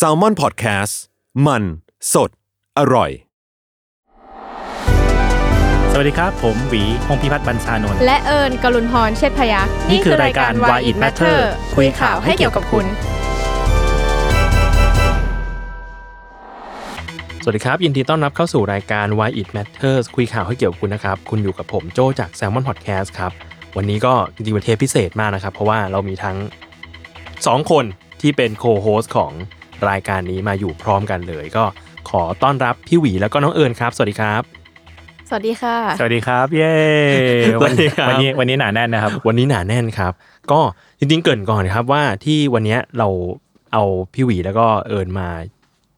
s a l ม o n PODCAST มัน สด อร่อย สวัสดีครับ ผมหวีพงพิพัฒน์บัญชานนท์และเอิญกลุนพรเชษพยักษ์นี่คือรายการ Why It Matter คุยข่าวให้เกี่ยวกับคุณ สวัสดีครับ ยินดีต้อนรับเข้าสู่รายการ Why It Matters คุยข่าวให้เกี่ยวกับคุณนะครับ คุณอยู่กับผมโจจาก Salmon Podcast ครับ วันนี้ก็จริงๆเป็นเทปพิเศษมากนะครับ เพราะว่าเรามีทั้ง 2 คน ที่เป็นโคโฮสของรายการนี้มาอยู่พร้อมกันเลย ก็ขอต้อนรับพี่หวีแล้วก็น้องเอิญครับ สวัสดีครับ สวัสดีค่ะ สวัสดีครับ เย้สวัสดีครับวันนี้วันนี้หนาแน่นนะครับ วันนี้หนาแน่นครับ ก็จริงๆเกรินก่อนนะครับว่าที่วันเนี้ยเราเอาพี่หวีแล้วก็เอิญมา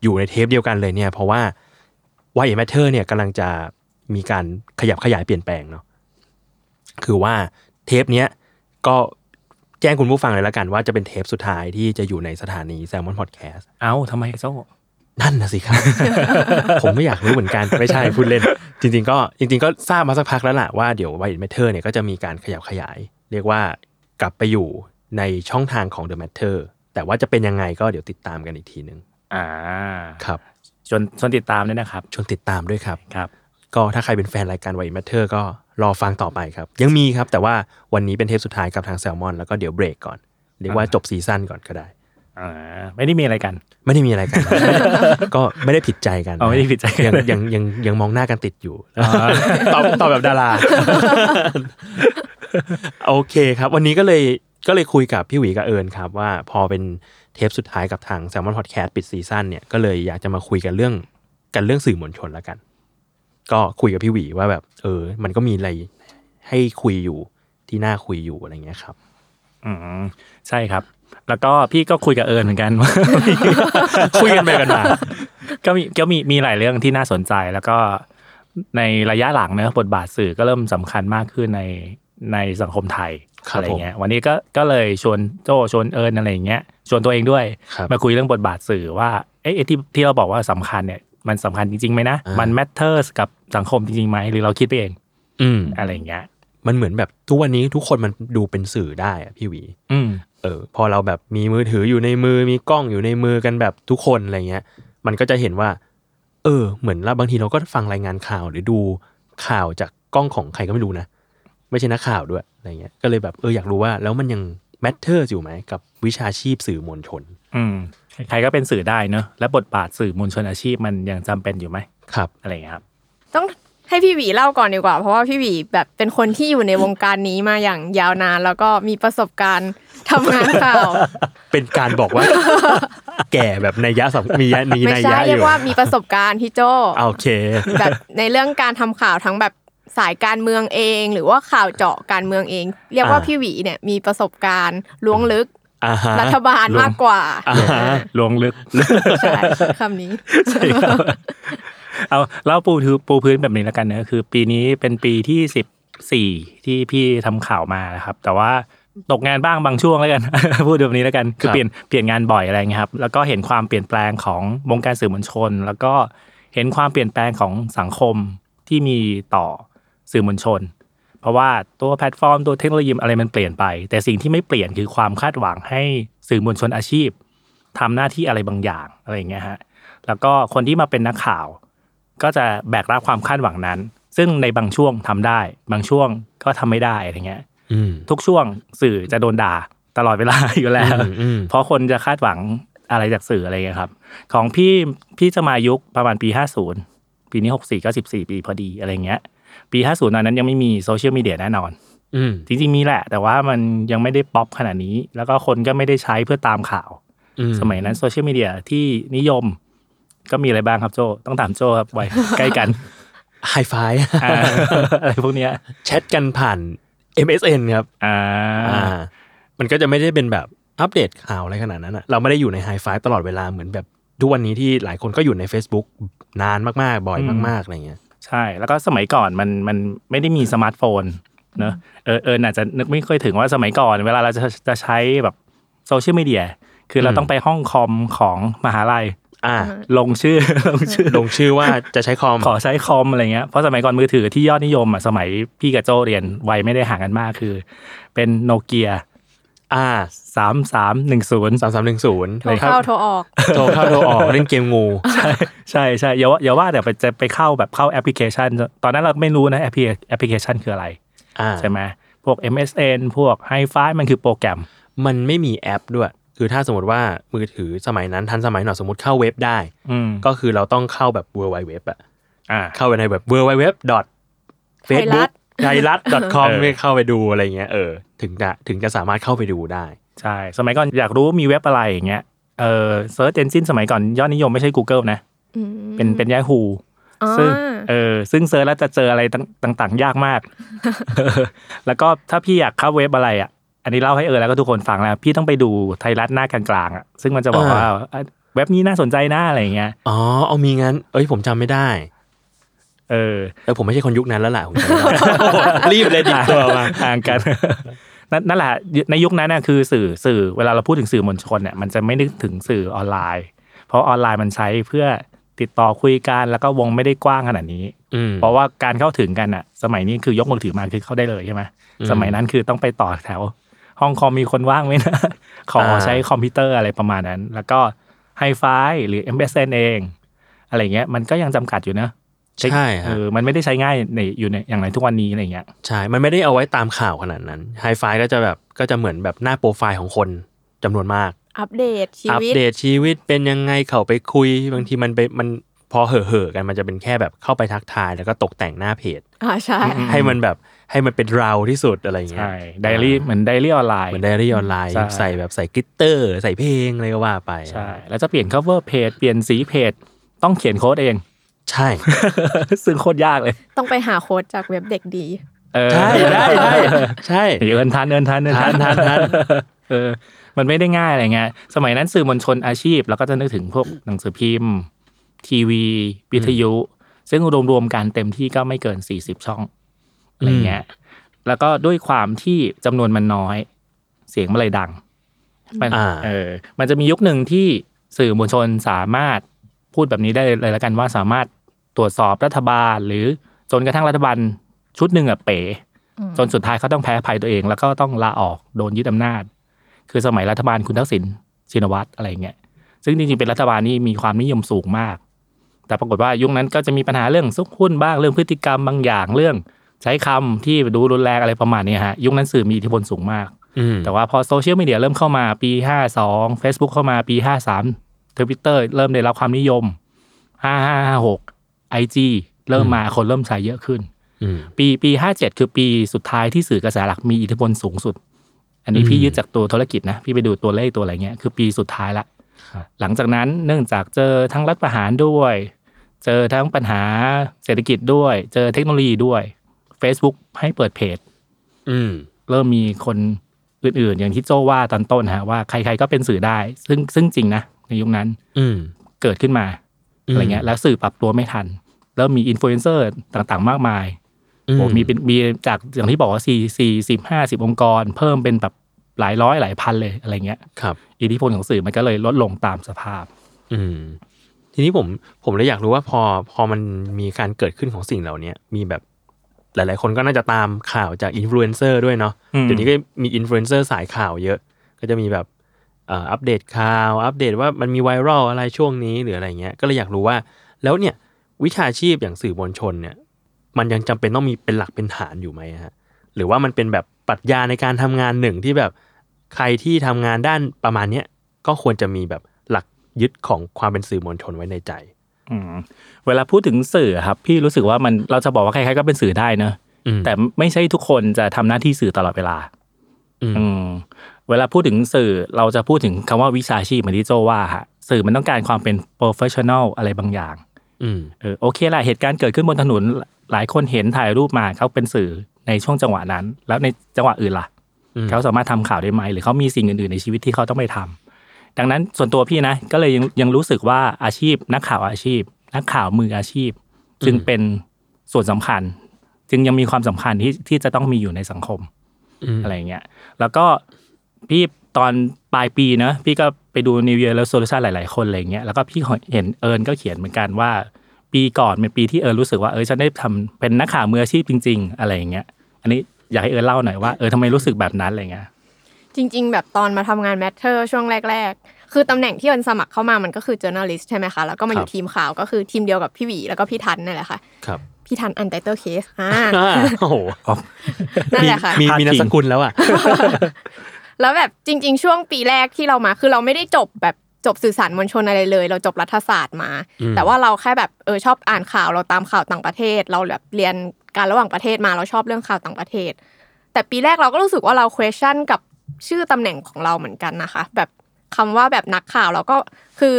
อยู่ในเทปเดียวกันเลยเนี่ย เพราะว่า Why It Matter เนี่ยกำลังจะมีการขยับขยายเปลี่ยนแปลงเนาะคือว่าเทปเนี้ยก็ แจ้งคุณผู้ฟังเลยละกันว่าจะเป็นเทปสุดท้ายที่จะอยู่ในสถานี Salmon Podcast เอ้าทำไมโซ่นั่นนะสิครับ ผมไม่อยากรู้เหมือนกันไม่ใช่พูดเล่น จริง ๆ ก็จริง ๆ ก็ทราบมาสักพักแล้วล่ะว่าเดี๋ยว Why It Matter เนี่ยก็จะมีการขยับขยาย เรียกว่ากลับไปอยู่ในช่องทางของ The Matter แต่ว่าจะเป็นยังไงก็เดี๋ยวติดตามกันอีกทีนึงอ่าครับชวนชวนติดตามด้วยนะครับชวนติดตามด้วยครับครับ ก็ถ้าใครเป็นแฟนรายการ Why It Matter ก็ รอฟังต่อไปครับ ยังมีครับ แต่ว่าวันนี้เป็นเทปสุดท้ายกับทางแซลมอนแล้วก็เดี๋ยวเบรกก่อนเรียกว่าจบซีซั่นก่อนก็ได้อ่าไม่ได้มีอะไรกัน ไม่ได้มีอะไรกัน ก็ไม่ได้ผิดใจกันอ๋อไม่ได้ผิดใจกันยังยังยังยังมองหน้ากันติดอยู่ตอบตอบแบบดาราโอเคครับ วันนี้ก็เลยก็เลยคุยกับพี่หวีกับเอิญครับ ว่าพอเป็นเทปสุดท้ายกับทาง Salmon Podcast ปิดซีซั่นเนี่ยก็เลยอยากจะมาคุยกันเรื่องกันเรื่องสื่อมวลชนแล้วกัน ก็คุยกับพี่หวีว่าแบบ เออ มันก็มีอะไรให้คุยอยู่ที่น่าคุยอยู่อะไรเงี้ยครับ อืมใช่ครับ แล้วก็พี่ก็คุยกับเอิญเหมือนกันว่าคุยกันไปกันมาก็มีก็มีมีหลายเรื่องที่น่าสนใจแล้วก็ในระยะหลังเนอะบทบาทสื่อก็เริ่มสำคัญมากขึ้นในในสังคมไทยครับอะไรเงี้ยวันนี้ก็ก็เลยชวนโจชวนเอิญอะไรอย่างเงี้ยชวนตัวเองด้วยครับมาคุยเรื่องบทบาทสื่อว่าเอ๊ะไอ้ที่ที่เราบอกว่าสำคัญเนี่ยมันสำคัญจริงๆไหมนะอ่ามัมัน matters กับ สังคมจริงๆไหมหรือเราคิดไปเอง อืมอะไรอย่างเงี้ย มันเหมือนแบบทุกวันนี้ทุกคนมันดูเป็นสื่อได้อะพี่หวี อืมเออ พอเราแบบมีมือถืออยู่ในมือมีกล้องอยู่ในมือกันแบบทุกคนอะไรเงี้ย มันก็จะเห็นว่า เออ เหมือนเราบางทีเราก็ฟังรายงานข่าวหรือดูข่าวจากกล้องของใครก็ไม่รู้นะไม่ใช่นักข่าวด้วยอะไรเงี้ยก็เลยแบบเอออยากรู้ว่า แล้วมันยัง matter อยู่ไหมกับวิชาชีพสื่อมวลชน อืมใครๆก็เป็นสื่อได้เนอะและบทบาทสื่อมวลชนอาชีพมันยังจำเป็นอยู่ไหมครับ อะไรอย่างเงี้ยครับต้อง ให้พี่หวีเล่าก่อนดีกว่า เพราะว่าพี่หวีแบบเป็นคนที่อยู่ในวงการนี้มาอย่างยาวนาน แล้วก็มีประสบการณ์ทำงานข่าวเป็นการบอกว่า แก่แบบในยยะสองมียะมีไม่ในยใช่ยะอเรียยู่กว่ามีประสบการณ์พี่โจโอเค แบบในเรื่องการทำข่าวทั้งแบบสายการเมืองเอง หรือว่าข่าวเจาะการเมืองเอง เรียกว่าอ่าพี่หวีเนี่ยมีประสบการณ์ล้วงลึกอ่าฮะรัฐบาลมากกว่าอ่าฮะลวงลึกใช่คำนี้ เอาเล่าปูถือปูพื้นแบบนี้แล้วกันเนอะคือ ปีนี้เป็นปีที่สิบสี่ที่พี่ทำข่าวมานะครับ แต่ว่าตกงานบ้างบางช่วงแล้วกัน พูดแบบนี้แล้วกันคือครับเปลี่ยนเปลี่ยนงานบ่อยอะไรเงี้ยครับ แล้วก็เห็นความเปลี่ยนแปลงของวงการสื่อมวลชน แล้วก็เห็นความเปลี่ยนแปลงของสังคมที่มีต่อสื่อมวลชน เพราะว่าตัวแพลตฟอร์มตัวเทคโนโลยีอะไรมันเปลี่ยนไป แต่สิ่งที่ไม่เปลี่ยนคือความคาดหวังให้สื่อมวลชนอาชีพทำหน้าที่อะไรบางอย่างอะไรอย่างเงี้ยฮะแล้วก็คนที่มาเป็นนักข่าว ก็จะแบกรับความคาดหวังนั้น ซึ่งในบางช่วงทำได้ บางช่วงก็ทำไม่ได้อะไรเงี้ยอืมทุกช่วงสื่อจะโดนด่าตลอดเวลาอยู่แล้วอืมอืมเพราะคนจะคาดหวังอะไรจากสื่ออะไรเงี้ยครับ ของพี่พี่จะมายุคประมาณปี 50 ปีนี้ 64 ก็14 ปีพอดีอะไรเงี้ย ปี 50 ตอนนั้นยังไม่มีโซเชียลมีเดียแน่นอนอืมจริงๆมีแหละ แต่ว่ามันยังไม่ได้ป๊อปขนาดนี้ แล้วก็คนก็ไม่ได้ใช้เพื่อตามข่าวอืสมัยนั้นโซเชียลมีเดียที่นิยม ก็มีอะไรบ้างครับโจต้องถามโจครับไว้ใกล้กันไฮไฟอ่าอะไรพวกเนี้ยแชทกันผ่าน MSN ครับอ่าอ่ามันก็จะไม่ได้เป็นแบบอัปเดตข่าวอะไรขนาดนั้นอะเราไม่ได้อยู่ในไฮไฟตลอดเวลาเหมือนแบบทุกวันนี้ที่หลายคนก็อยู่ใน Facebook นานมากๆ บ่อยมากๆอะไรเงี้ยใช่ แล้วก็สมัยก่อนมันมันไม่ได้มีสมาร์ทโฟนเนอะเออเอออาจจะนึกไม่ค่อยถึงว่าสมัยก่อน เวลาเราจะจะใช้แบบโซเชียลมีเดียคือเราอืมต้องไปห้องคอมของมหาลัย อ่าลงชื่อลงชื่อลงชื่อว่าจะใช้คอมขอใช้คอมอะไรเงี้ยเพราะสมัยก่อนมือถือที่ยอดนิยมอะสมัยพี่กับโจเรียนวัยไม่ได้ห่างกันมากคือ เป็นโนเกียอ่าสามสามหนึ่งศูนย์สามสามหนึ่งศูนย์โทรเข้าโทรออกโทรเข้าโทรออกเล่นเกมงู ใช่ใช่ใช่อย่าว่าอย่าว่าแต่ไปจะไปเข้าแบบเข้าแอปพลิเคชัน ตอนนั้นเราไม่รู้นะแอปพลิแอปพลิเคชันคืออะไรอ่าใช่ไหมพวก MSN พวก h i f i มันคือโปรแกรม มันไม่มีแอปด้วย คือถ้าสมมติว่ามือถือสมัยนั้นทันสมัยหน่อยสมมติเข้าเว็บได้ อืมก็คือเราต้องเข้าแบบ www อะอ่า เข้าไปในแบบ www ไทยรัฐ facebook ไทยรัฐ com เออ เข้าไปดูอะไรเงี้ยเออถึงจะถึงจะสามารถเข้าไปดูได้ ใช่ สมัยก่อนอยากรู้มีเว็บอะไรอย่างเงี้ยเออ search engine สมัยก่อนยอดนิยมไม่ใช่ Google นะ อืมเป็นเป็น Yahoo อ๋อซึ่งเออซึ่ง search แล้วจะเจออะไรต่างๆยากมาก แล้วก็ถ้าพี่อยากเข้าเว็บอะไรอะ อันนี้เล่าให้เออแล้วก็ทุกคนฟังแล้ว พี่ต้องไปดูไทยรัฐหน้ากลางๆอะซึ่งมันจะบอกว่าเอ้ยเว็บนี้น่าสนใจนะอะไรอย่างเงี้ยอ๋อเอามีงั้น เอ้ยผมจำไม่ได้ เออเออผมไม่ใช่คนยุคนั้นแล้วแหละผมจำไม่ได้รีบเลยดิบตัวมาห่างกันนั่นนั่นแหละในยุคนั้นน่ะคือสื่อสื่อเวลาเราพูดถึงสื่อมวลชนเนี่ยมันจะไม่นึกถึงสื่อออนไลน์ เพราะออนไลน์มันใช้เพื่อติดต่อคุยกันแล้วก็วงไม่ได้กว้างขนาดนี้อืมเพราะว่าการเข้าถึงกันอะ สมัยนี้คือยกมือถือมาคือเข้าได้เลยใช่ไหมอืมสมัยนั้นคือต้องไปต่อแถว ห้องคอมมีคนว่างไหมนะขออ่าใช้คอมพิวเตอร์อะไรประมาณนั้น แล้วก็ไฮไฟหรือ MSN เอง อะไรเงี้ย มันก็ยังจำกัดอยู่นะใช่เอฮะอมันไม่ได้ใช้ง่ายในอยู่ในอย่างไรทุกวันนี้อะไรเงี้ยใช่ มันไม่ได้เอาไว้ตามข่าวขนาดนั้นไฮไฟก็จะแบบก็จะเหมือนแบบหน้าโปรไฟล์ของคนจำนวนมาก อัปเดตชีอัปวิตเดตชีวิตเป็นยังไงเข้าไปคุย บางทีมันไปมันพอเห่อะๆกันมันจะเป็นแค่แบบเข้าไปทักทายแล้วก็ตกแต่งหน้าเพจอ่าใช่ให้มันแบบ ให้มันเป็นเราที่สุดอะไรเงี้ยใช่ไดอารี่เหมือนไดอารี่ออนไลน์เหมือนไดอารี่ออนไลน์ใช่ใส่แบบใส่ glitter ใส่เพลงอะไรก็ว่าไปใช่แล้วจะเปลี่ยน cover page เปลี่ยนสีเพจต้องเขียนโค้ดเอง ใช่ ซึ่งโคตรยากเลย ต้องไปหาโค้ดจากเว็บเด็กดีเออใช่ใช่ใช่ใช่เอินทันเอินทันเอินทันทันทันทันเออ มันไม่ได้ง่ายอะไรเงี้ยสมัยนั้นสื่อมวลชนอาชีพ แล้วก็จะนึกถึงพวกหนังสือพิมพ์ ทีวี วิทยุ ซึ่งรวมๆกันเต็มที่ก็ไม่เกิน 40 ช่อง อะไรเงี้ยแล้วก็ด้วยความที่จำนวนมันน้อย เสียงมันเลยดังมันอ่าเออ มันจะมียุคหนึ่งที่สื่อมวลชนสามารถพูดแบบนี้ได้เลยแล้วกันว่าสามารถตรวจสอบรัฐบาล หรือจนกระทั่งรัฐบาลชุดหนึ่งอะเป๋จนสุดท้ายเขาต้องแพ้ภัยตัวเอง แล้วก็ต้องลาออกโดนยึดอำนาจ คือสมัยรัฐบาลคุณทักษิณชินวัตรอะไรเงี้ยซึ่งจริงๆเป็นรัฐบาลนี่มีความนิยมสูงมาก แต่ปรากฏว่ายุคนั้นก็จะมีปัญหาเรื่องซุกหุ้นบ้างเรื่องพฤติกรรมบางอย่างเรื่อง ใช้คำที่ดูรุนแรงอะไรประมาณนี้ฮะยุคนั้นสื่อมีอิทธิพลสูงมากอืมแต่ว่าพอโซเชียลมีเดียเริ่มเข้ามาปี 52 Facebook เข้ามาปี 53 Twitter เริ่มได้รับความนิยม 5556 IG เริ่มมาคนเริ่มใช้เยอะขึ้นอืมปีปีห้าเจ็ดคือปีสุดท้ายที่สื่อกระแสหลักมีอิทธิพลสูงสุด อันนี้อืมพี่ยึดจากตัวธุรกิจนะ พี่ไปดูตัวเลขตัวอะไรเงี้ยคือปีสุดท้ายละครับหลังจากนั้นเนื่องจากเจอทั้งรัฐประหารด้วย เจอทั้งปัญหาเศรษฐกิจด้วย เจอเทคโนโลยีด้วย Facebook ให้เปิดเพจ อืม เริ่มมีคนอื่น ๆ อย่างที่โจว่าตอนต้นฮะว่าใคร ๆ ก็เป็นสื่อได้ ซึ่งซึ่งจริงนะในยุคนั้น อืมเกิดขึ้นมาอืมอะไรเงี้ย แล้วสื่อปรับตัวไม่ทันเริ่มมีอินฟลูเอนเซอร์ต่างๆ มากมายอืโอ้มีเป็นมีจากอย่างที่บอกว่าสี่สี่สิบห้าสิบองค์กร เพิ่มเป็นแบบหลายร้อยหลายพันเลยอะไรเงี้ยครับ อิทธิพลของสื่อมันก็เลยลดลงตามสภาพ อืมทีนี้ผมผมเลยอยากรู้ว่าพอพอมันมีการเกิดขึ้นของสิ่งเหล่านี้มีแบบ หลาย ๆ คนก็น่าจะตามข่าวจากอินฟลูเอนเซอร์ด้วยเนาะอืมเดี๋ยวนี้ก็มีอินฟลูเอนเซอร์สายข่าวเยอะ ก็จะมีแบบเอ่ออัปเดตข่าว อัปเดตว่ามันมีไวรัลอะไรช่วงนี้หรืออะไรเงี้ยก็เลยอยากรู้ว่า แล้วเนี่ยวิชาชีพอย่างสื่อมวลชนเนี่ย มันยังจำเป็นต้องมีเป็นหลักเป็นฐานอยู่ไหมฮะหรือว่ามันเป็นแบบปรัชญาในการทำงานหนึ่งที่แบบใครที่ทำงานด้านประมาณเนี้ยก็ควรจะมีแบบหลักยึดของความเป็นสื่อมวลชนไว้ในใจอืม เวลาพูดถึงสื่อครับ พี่รู้สึกว่ามันเราจะบอกว่าใครๆก็เป็นสื่อได้เนอะอืมแต่ไม่ใช่ทุกคนจะทำหน้าที่สื่อตลอดเวลาอืมอืมเวลาพูดถึงสื่อเราจะพูดถึงคำว่าวิชาชีพเหมือนที่โจว่าฮะสื่อมันต้องการความเป็น professional อะไรบางอย่างอืมเออโอเคแหละเหตุการณ์เกิดขึ้นบนถนนหลายคนเห็นถ่ายรูปมาเขาเป็นสื่อในช่วงจังหวะนั้น แล้วในจังหวะอื่นล่ะอืมเขาสามารถทำข่าวได้ไหมหรือเขามีสิ่งอื่นๆในชีวิตที่เขาต้องไปทำ ดังนั้นส่วนตัวพี่นะ ก็เลยยังยังรู้สึกว่าอาชีพ นักข่าวอาชีพ นักข่าวมืออาชีพ จึงเป็นส่วนสำคัญ จึงยังมีความสำคัญที่ที่จะต้องมีอยู่ในสังคมอืมอะไรเงี้ยแล้วก็พี่ตอนปลายปีนะพี่ก็ไปดู New Year Resolution หลาย ๆ คนอะไรเงี้ยแล้วก็พี่เห็นเอิญก็เขียนเหมือนกันว่า ปีก่อนเป็นปีที่เอิญรู้สึกว่าเออฉันได้ทำเป็นนักข่าวมืออาชีพจริง ๆ อะไรอย่างเงี้ยอันนี้อยากให้เอิญเล่าหน่อยว่าเออทำไมรู้สึกแบบนั้นอะไรเงี้ย จริง ๆ แบบตอนมาทำงาน Matter ช่วงแรก ๆ คือตำแหน่งที่เอิญสมัครเข้ามามันก็คือ journalist ใช่ไหมคะ แล้วก็มาอยู่ครับทีมข่าวก็คือทีมเดียวกับพี่หวีแล้วก็พี่ทันนั่นแหละค่ะครับพี่ทัน Untitled Case อ่าอ่าโอ้โหนั่นแหละค่ะมีมีนามสกุลแล้วอะแล้วแบบจริง ๆ ช่วงปีแรกที่เรามาคือเราไม่ได้จบแบบจบสื่อสารมวลชนอะไรเลย เราจบรัฐศาสตร์มาอืมแต่ว่าเราแค่แบบเออชอบอ่านข่าวเราตามข่าวต่างประเทศ เราแบบเรียนการระหว่างประเทศมาเราชอบเรื่องข่าวต่างประเทศ แต่ปีแรกเราก็รู้สึกว่าเรา question กับ ชื่อตำแหน่งของเราเหมือนกันนะคะ แบบคำว่าแบบนักข่าวเราก็คือ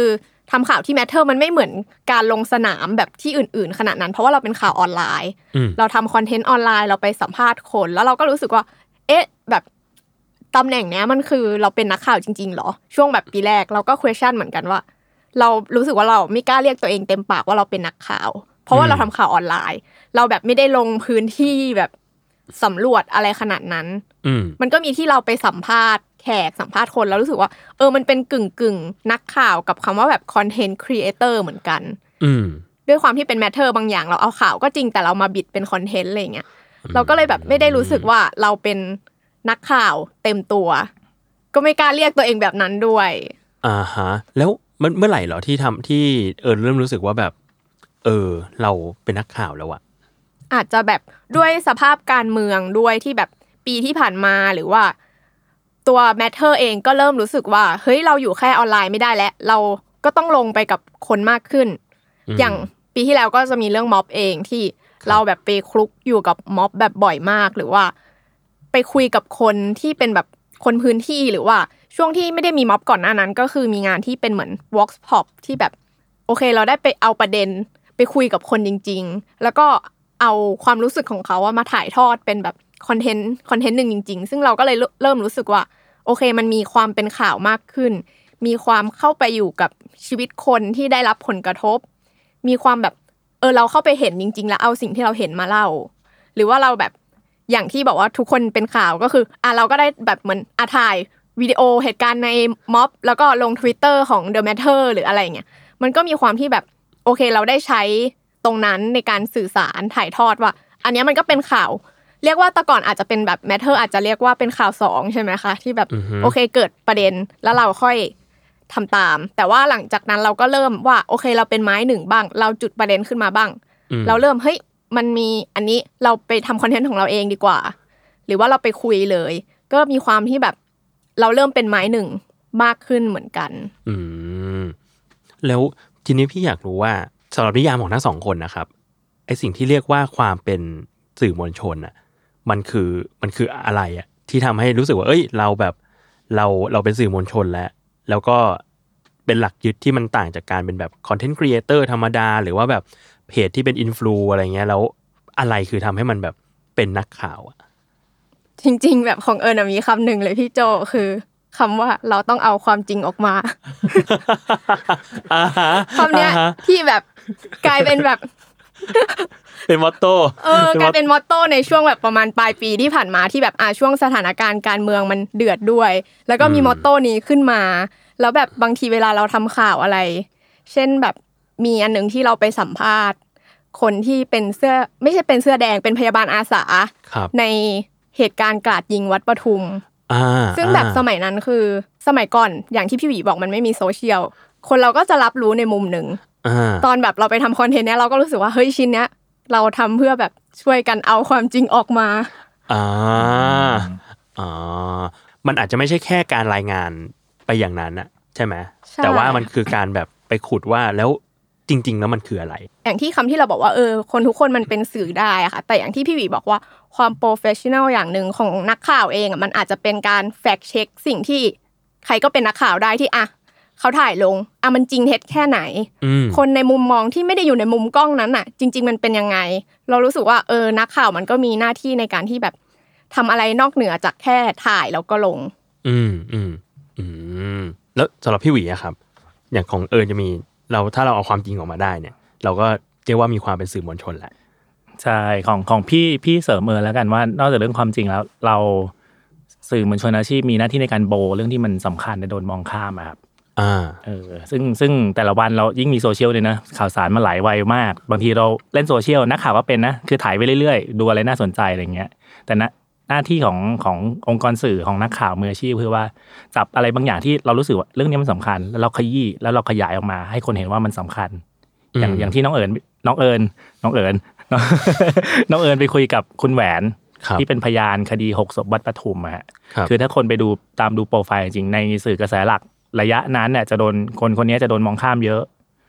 ทำข่าวที่ matter มันไม่เหมือนการลงสนามแบบที่อื่น ๆ ขนาดนั้น เพราะว่าเราเป็นข่าวออนไลน์อืมเราทำคอนเทนต์ออนไลน์เราไปสัมภาษณ์คน แล้วเราก็รู้สึกว่า เอ๊ะแบบตำแหน่งเนี้ยมันคือเราเป็นนักข่าวจริง ๆ หรอ ช่วงแบบปีแรกเราก็ question เหมือนกันว่า เรารู้สึกว่าเราไม่กล้าเรียกตัวเองเต็มปากว่าเราเป็นนักข่าว เพราะว่าอืมเราทำข่าวออนไลน์ เราแบบไม่ได้ลงพื้นที่แบบ สำรวจอะไรขนาดนั้นอืมมันก็มีที่เราไปสัมภาษณ์แขกสัมภาษณ์คนแล้วรู้สึกว่า เออมันเป็นกึ่งกึ่งๆนักข่าวกับคำว่าแบบ content creator เหมือนกันอืมด้วยความที่เป็น Matter บางอย่างเราเอาข่าวก็จริงแต่เรามาบิดเป็น content อะไรเงี้ยเราก็เลยแบบไม่ได้รู้สึกว่าเราเป็นนักข่าวเต็มตัว ก็ไม่กล้าเรียกตัวเองแบบนั้นด้วยอ่าฮะแล้วมันเมื่อไหร่เหรอที่ทำที่เออเริ่มรู้สึกว่าแบบ เออ เราเป็นนักข่าวแล้วอะ อาจจะแบบด้วยสภาพการเมืองด้วยที่แบบปีที่ผ่านมาหรือว่าตัว Matter เองก็เริ่มรู้สึกว่าเฮ้ยเราอยู่แค่ออนไลน์ไม่ได้แล้ว เราก็ต้องลงไปกับคนมากขึ้นอย่างปีที่แล้วก็จะมีเรื่องม็อบเองที่เราแบบไปคลุกอยู่กับม็อบแบบบ่อยมากหรือว่า ไปคุยกับคนที่เป็นแบบคนพื้นที่หรือว่าช่วงที่ไม่ได้มีม็อบก่อนหน้านั้น ก็คือมีงานที่เป็นเหมือน workshop ที่แบบ โอเค เราได้ไปเอาประเด็นไปคุยกับคนจริง ๆ แล้วก็ เอาความรู้สึกของเขาอะมาถ่ายทอดเป็นแบบคอนเทนต์คอนเทนต์หนึ่งจริง ๆ ซึ่งเราก็เลยเริ่มรู้สึกว่า โอเค มันมีความเป็นข่าวมากขึ้น มีความเข้าไปอยู่กับชีวิตคนที่ได้รับผลกระทบ มีความแบบเออเราเข้าไปเห็นจริง ๆ แล้วเอาสิ่งที่เราเห็นมาเล่า หรือว่าเราแบบอย่างที่บอกว่าทุกคนเป็นข่าวก็คืออะเราก็ได้แบบเหมือนอาถ่ายวิดีโอเหตุการณ์ในม็อบแล้วก็ลง Twitter ของ The Matter หรืออะไรเงี้ยมันก็มีความที่แบบโอเค เราได้ใช้ ตรงนั้นในการสื่อสารถ่ายทอดว่า อันเนี้ยมันก็เป็นข่าว เรียกว่าแต่ก่อนอาจจะเป็นแบบ Matter อาจจะเรียกว่าเป็นข่าวสองใช่ไหมคะที่แบบอือฮึโอเคเกิดประเด็นแล้วเราค่อยทำตาม แต่ว่าหลังจากนั้นเราก็เริ่มว่าโอเคเราเป็นไม้หนึ่งบ้าง เราจุดประเด็นขึ้นมาบ้างอืมเราเริ่มเฮ้ยมันมีอันนี้เราไปทำคอนเทนต์ของเราเองดีกว่า หรือว่าเราไปคุยเลย ก็มีความที่แบบเราเริ่มเป็นไม้หนึ่งมากขึ้นเหมือนกัน อืมแล้วทีนี้พี่อยากรู้ว่า สำหรับนิยามของทั้งสองคนนะครับไอสิ่งที่เรียกว่าความเป็นสื่อมวลชนอะมันคือมันคืออะไรอะที่ทำให้รู้สึกว่า เอ้ย เราแบบเราเราเป็นสื่อมวลชนแล้ว แล้วก็เป็นหลักยึดที่มันต่างจากการเป็นแบบคอนเทนต์ครีเอเตอร์ธรรมดา หรือว่าแบบเพจที่เป็นอินฟลูอะไรเงี้ย แล้วอะไรคือทำให้มันแบบเป็นนักข่าวอะจริง ๆ แบบของเอิญอะมีคำหนึ่งเลยพี่โจคือคำว่าเราต้องเอาความจริงออกมาอ่าฮะคำเนี้ยอ่าฮะที่แบบ กลายเป็นแบบเป็นมอตโต้เออกลายเป็นมอตโต้ในช่วงแบบประมาณปลายปีที่ผ่านมาที่แบบอ่าช่วงสถานการณ์การเมืองมันเดือดด้วย แล้วก็มีมอตโต้นี้ขึ้นมา แล้วแบบบางทีเวลาเราทำข่าวอะไร เช่นแบบมีอันหนึ่งที่เราไปสัมภาษณ์ คนที่เป็นเสื้อไม่ใช่เป็นเสื้อแดงเป็นพยาบาลอาสาครับในเหตุการณ์กราดยิงวัดปทุมอ่าซึ่งแบบอ่าสมัยนั้นคือสมัยก่อนอย่างที่พี่หวีบอกมันไม่มีโซเชียลคนเราก็จะรับรู้ในมุมหนึ่งอ่า ตอนแบบเราไปทำคอนเทนต์เนี้ยเราก็รู้สึกว่าเฮ้ยชิ้นเนี้ยเราทำเพื่อแบบช่วยกันเอาความจริงออกมาอ่าอ่ามันอาจจะไม่ใช่แค่การรายงานไปอย่างนั้นนะใช่ไหมใช่แต่ว่ามันคือการแบบไปขุดว่าแล้วจริง ๆ แล้วมันคืออะไร อย่างที่คำที่เราบอกว่าเออคนทุกคนมันเป็นสื่อได้อะค่ะแต่อย่างที่พี่หวีบอกว่าความ professional อย่างหนึ่งของนักข่าวเองอะมันอาจจะเป็นการ fact-check สิ่งที่ใครก็เป็นนักข่าวได้ที่อะ เขาถ่ายลงอะมันจริงเท็จแค่ไหนอืมคนในมุมมองที่ไม่ได้อยู่ในมุมกล้องนั้นน่ะ จริง ๆ มันเป็นยังไง เรารู้สึกว่าเออนักข่าวมันก็มีหน้าที่ในการที่แบบทำอะไรนอกเหนือจากแค่ถ่ายแล้วก็ลง อืมอืมอืมแล้วสำหรับพี่หวีอะครับ อย่างของเอิญจะมีเราถ้าเราเอาความจริงออกมาได้เนี่ย เราก็เรียกว่ามีความเป็นสื่อมวลชนแหละใช่ของของพี่พี่เสริมเออแล้วกันว่า นอกจากเรื่องความจริงแล้ว เราสื่อมวลชนอาชีพมีหน้าที่ในการโบเรื่องที่มันสำคัญแต่โดนมองข้ามอะครับ อ่าเออซึ่งซึ่งแต่ละวันเรายิ่งมีโซเชียลเลยนะข่าวสารมาหลายวัยมาก บางทีเราเล่นโซเชียลนักข่าวก็เป็นนะ คือถ่ายไปเรื่อยๆ ดูอะไรน่าสนใจอะไรเงี้ย แต่นะหน้าที่ของขององค์กรสื่อของนักข่าวมืออาชีพคือว่าจับอะไรบางอย่างที่เรารู้สึกว่าเรื่องนี้มันสำคัญ แล้วเราขยี้แล้วเราขยายออกมา ให้คนเห็นว่ามันสำคัญ อย่างอืมอย่างที่น้องเอิญน้องเอิญน้องเอิญน้องน้องเอิญไปคุยกับคุณแหวนครับที่เป็นพยานคดีหกศพวัดปทุมอะฮะครับคือถ้าคนไปดูตามดูโปรไฟล์จริงๆในสื่อกระแสหลัก ระยะนั้นเนี่ยจะโดนคนคนนี้จะโดนมองข้ามเยอะ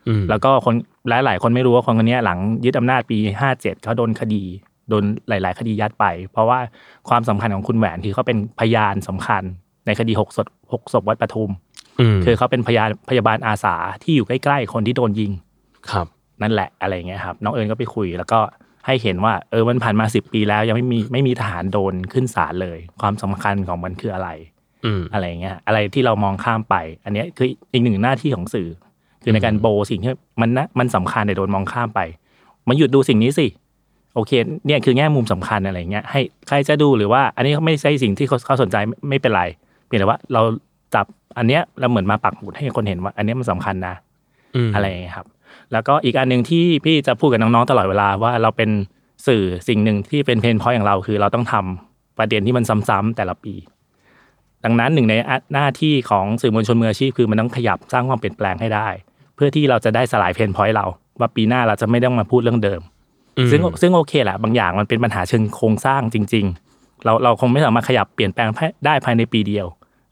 อืมแล้วก็คนหลายหลายๆคนไม่รู้ว่าคนคนนี้หลังยึดอำนาจปีห้าเจ็ดเขาโดนคดี โดนหลาย ๆ คดียัดไป เพราะว่าความสำคัญของคุณแหวนคือเขาเป็นพยานสำคัญ ในคดีหกศพหกศพวัดปทุมอืมคือเขาเป็นพยานพยาบาลอาสาที่อยู่ใกล้ ๆ คนที่โดนยิงครับ นั่นแหละอะไรเงี้ยครับ น้องเอิญก็ไปคุย แล้วก็ให้เห็นว่า เออมันผ่านมาสิบปีแล้วยังไม่มีไม่มีทหารโดนขึ้นศาลเลย ความสำคัญของมันคืออะไร อืมอะไรเงี้ยอะไรที่เรามองข้ามไป อันเนี้ยคืออีกหนึ่งหน้าที่ของสื่อ คือในการโบสิ่งที่มันนะมันสำคัญแต่โดนมองข้ามไปมาหยุดดูสิ่งนี้สิโอเคเนี่ยคือแง่มุมสำคัญอะไรเงี้ยให้ใครจะดูหรือว่า อันนี้ไม่ใช่สิ่งที่เขาเขาสนใจไม่ไม่เป็นไรเพียงแต่ว่าเราจับอันเนี้ยเราเหมือนมาปักหมุดให้คนเห็นว่า อันเนี้ยมันสำคัญนะมอะไรอย่างเงี้ยครับ แล้วก็อีกอันหนึ่งที่พี่จะพูดกับน้องๆตลอดเวลาว่าเราเป็นสื่อสิ่งหนึ่งที่เป็นเพนพอยต์ของเราคือเราต้องทำประเด็นที่มันซ้ำๆแต่ละปี ดังนั้นหนึ่งในหน้าที่ของสื่อมวลชนมืออาชีพคือมันต้องขยับสร้างความเปลี่ยนแปลงให้ได้ เพื่อที่เราจะได้สลาย pain point เรา ว่าปีหน้าเราจะไม่ต้องมาพูดเรื่องเดิมอืมซึ่งซึ่งโอเคแหละบางอย่างมันเป็นปัญหาเชิงโครงสร้างจริง ๆ เราเราคงไม่สามารถขยับเปลี่ยนแปลงได้ภายในปีเดียว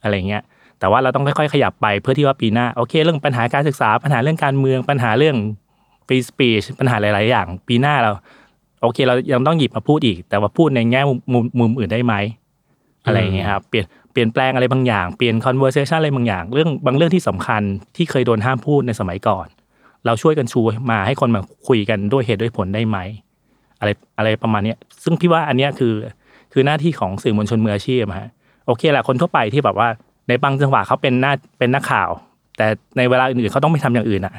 อะไรเงี้ยแต่ว่าเราต้องค่อยๆขยับไปเพื่อที่ว่าปีหน้าโอเค เรื่องปัญหาการศึกษาปัญหาเรื่องการเมืองปัญหาเรื่อง free speech ปัญหาหลาย ๆ อย่าง ปีหน้าเรา โอเค เรายังต้องหยิบมาพูดอีก แต่ว่าพูดในแง่มุมมุมมุมอื่นได้ไหมอะไรอย่างเงี้ยครับเปลี่ยน เปลี่ยนแปลงอะไรบางอย่าง เปลี่ยน conversation อะไรบางอย่าง เรื่องบางเรื่องที่สำคัญที่เคยโดนห้ามพูดในสมัยก่อน เราช่วยกันชูมาให้คนมาคุยกันด้วยเหตุด้วยผลได้ไหมอะไรอะไรประมาณนี้ซึ่งพี่ว่าอันนี้คือคือหน้าที่ของสื่อมวลชนมืออาชีพฮะโอเคแหละคนทั่วไปที่แบบว่าในบางจังหวะเขาเป็นหน้าเป็นนักข่าว แต่ในเวลาอื่นๆเขาต้องไม่ทำอย่างอื่นอะ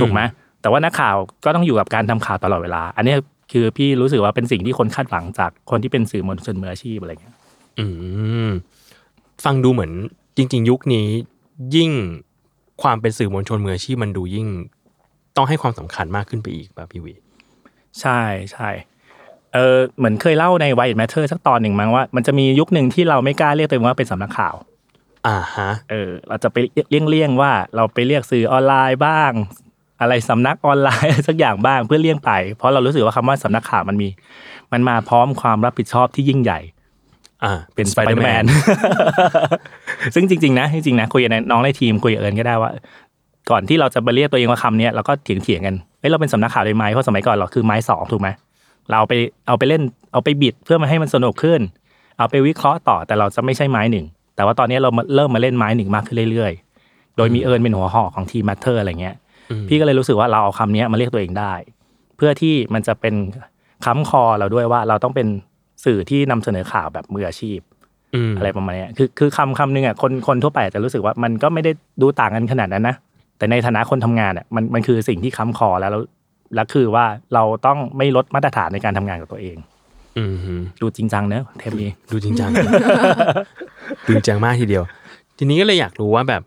ถูกไหมแต่ว่านักข่าวก็ต้องอยู่กับการทำข่าวตลอดเวลา อันนี้คือพี่รู้สึกว่าเป็นสิ่งที่คนคาดหวังจากคนที่เป็นสื่อมวลชนมืออาชีพอะไรเงี้ย อืม ฟังดูเหมือนจริง ๆ ยุคนี้ยิ่งความเป็นสื่อมวลชนมืออาชีพมันดูยิ่งต้องให้ความสำคัญมากขึ้นไปอีกป่ะพี่วีใช่ใช่เออเหมือนเคยเล่าใน White Matter สักตอนหนึ่งมั้งว่ามันจะมียุคหนึ่งที่เราไม่กล้าเรียกตัวเองว่าเป็นสำนักข่าวอ่าฮะเออเราจะไปเลี่ยงเลี่ยงๆว่าเราไปเรียกสื่อออนไลน์บ้าง อะไรสำนักออนไลน์สักอย่างบ้างเพื่อเลี่ยงไป เพราะเรารู้สึกว่าคำว่าสำนักข่าวมันมี มันมาพร้อมความรับผิดชอบที่ยิ่งใหญ่ อ่าเป็นสไปเดอร์แมนซึ่งจริง ๆ นะจริงๆนะคุยกับน้องในทีมคุยกับเอิญก็ได้ว่า ก่อนที่เราจะมาเรียกตัวเองว่าคำเนี้ยเราก็เถียงเถียงๆกันเฮ้ยเราเป็นสำนักข่าวได้ไหมเพราะสมัยก่อนเราคือไม้สองถูกไหมเราเอาไปเอาไปเล่นเอาไปบิดเพื่อมาให้มันสนุกขึ้น เอาไปวิเคราะห์ต่อแต่เราจะไม่ใช่ไม้หนึ่งแต่ว่าตอนนี้เรามาเริ่มมาเล่นไม้หนึ่งมากขึ้นเรื่อยๆ โดยมีเอิญเป็นหัวหอกของทีมมัตเตอร์อะไรเงี้ยอืมพี่ก็เลยรู้สึกว่าเราเอาคำเนี้ยมาเรียกตัวเองได้ เพื่อที่มันจะเป็นค้ำคอเราด้วยว่าเราต้องเป็น สื่อที่นำเสนอข่าวแบบมืออาชีพอืมอะไรประมาณเนี้ยคือคือคำคำหนึ่งอะคนคนทั่วไปอาจจะรู้สึกว่ามันก็ไม่ได้ดูต่างกันขนาดนั้นนะแต่ในฐานะคนทำงานอะมันมันคือสิ่งที่ค้ำคอแล้วแล้วแล้วคือว่าเราต้องไม่ลดมาตรฐานในการทำงานกับตัวเองอืมฮึดูจริงจังเนอะเทปนี้ดูจริงจังดูจริงจังมากทีเดียว ทีนี้ก็เลยอยากรู้ว่าแบบ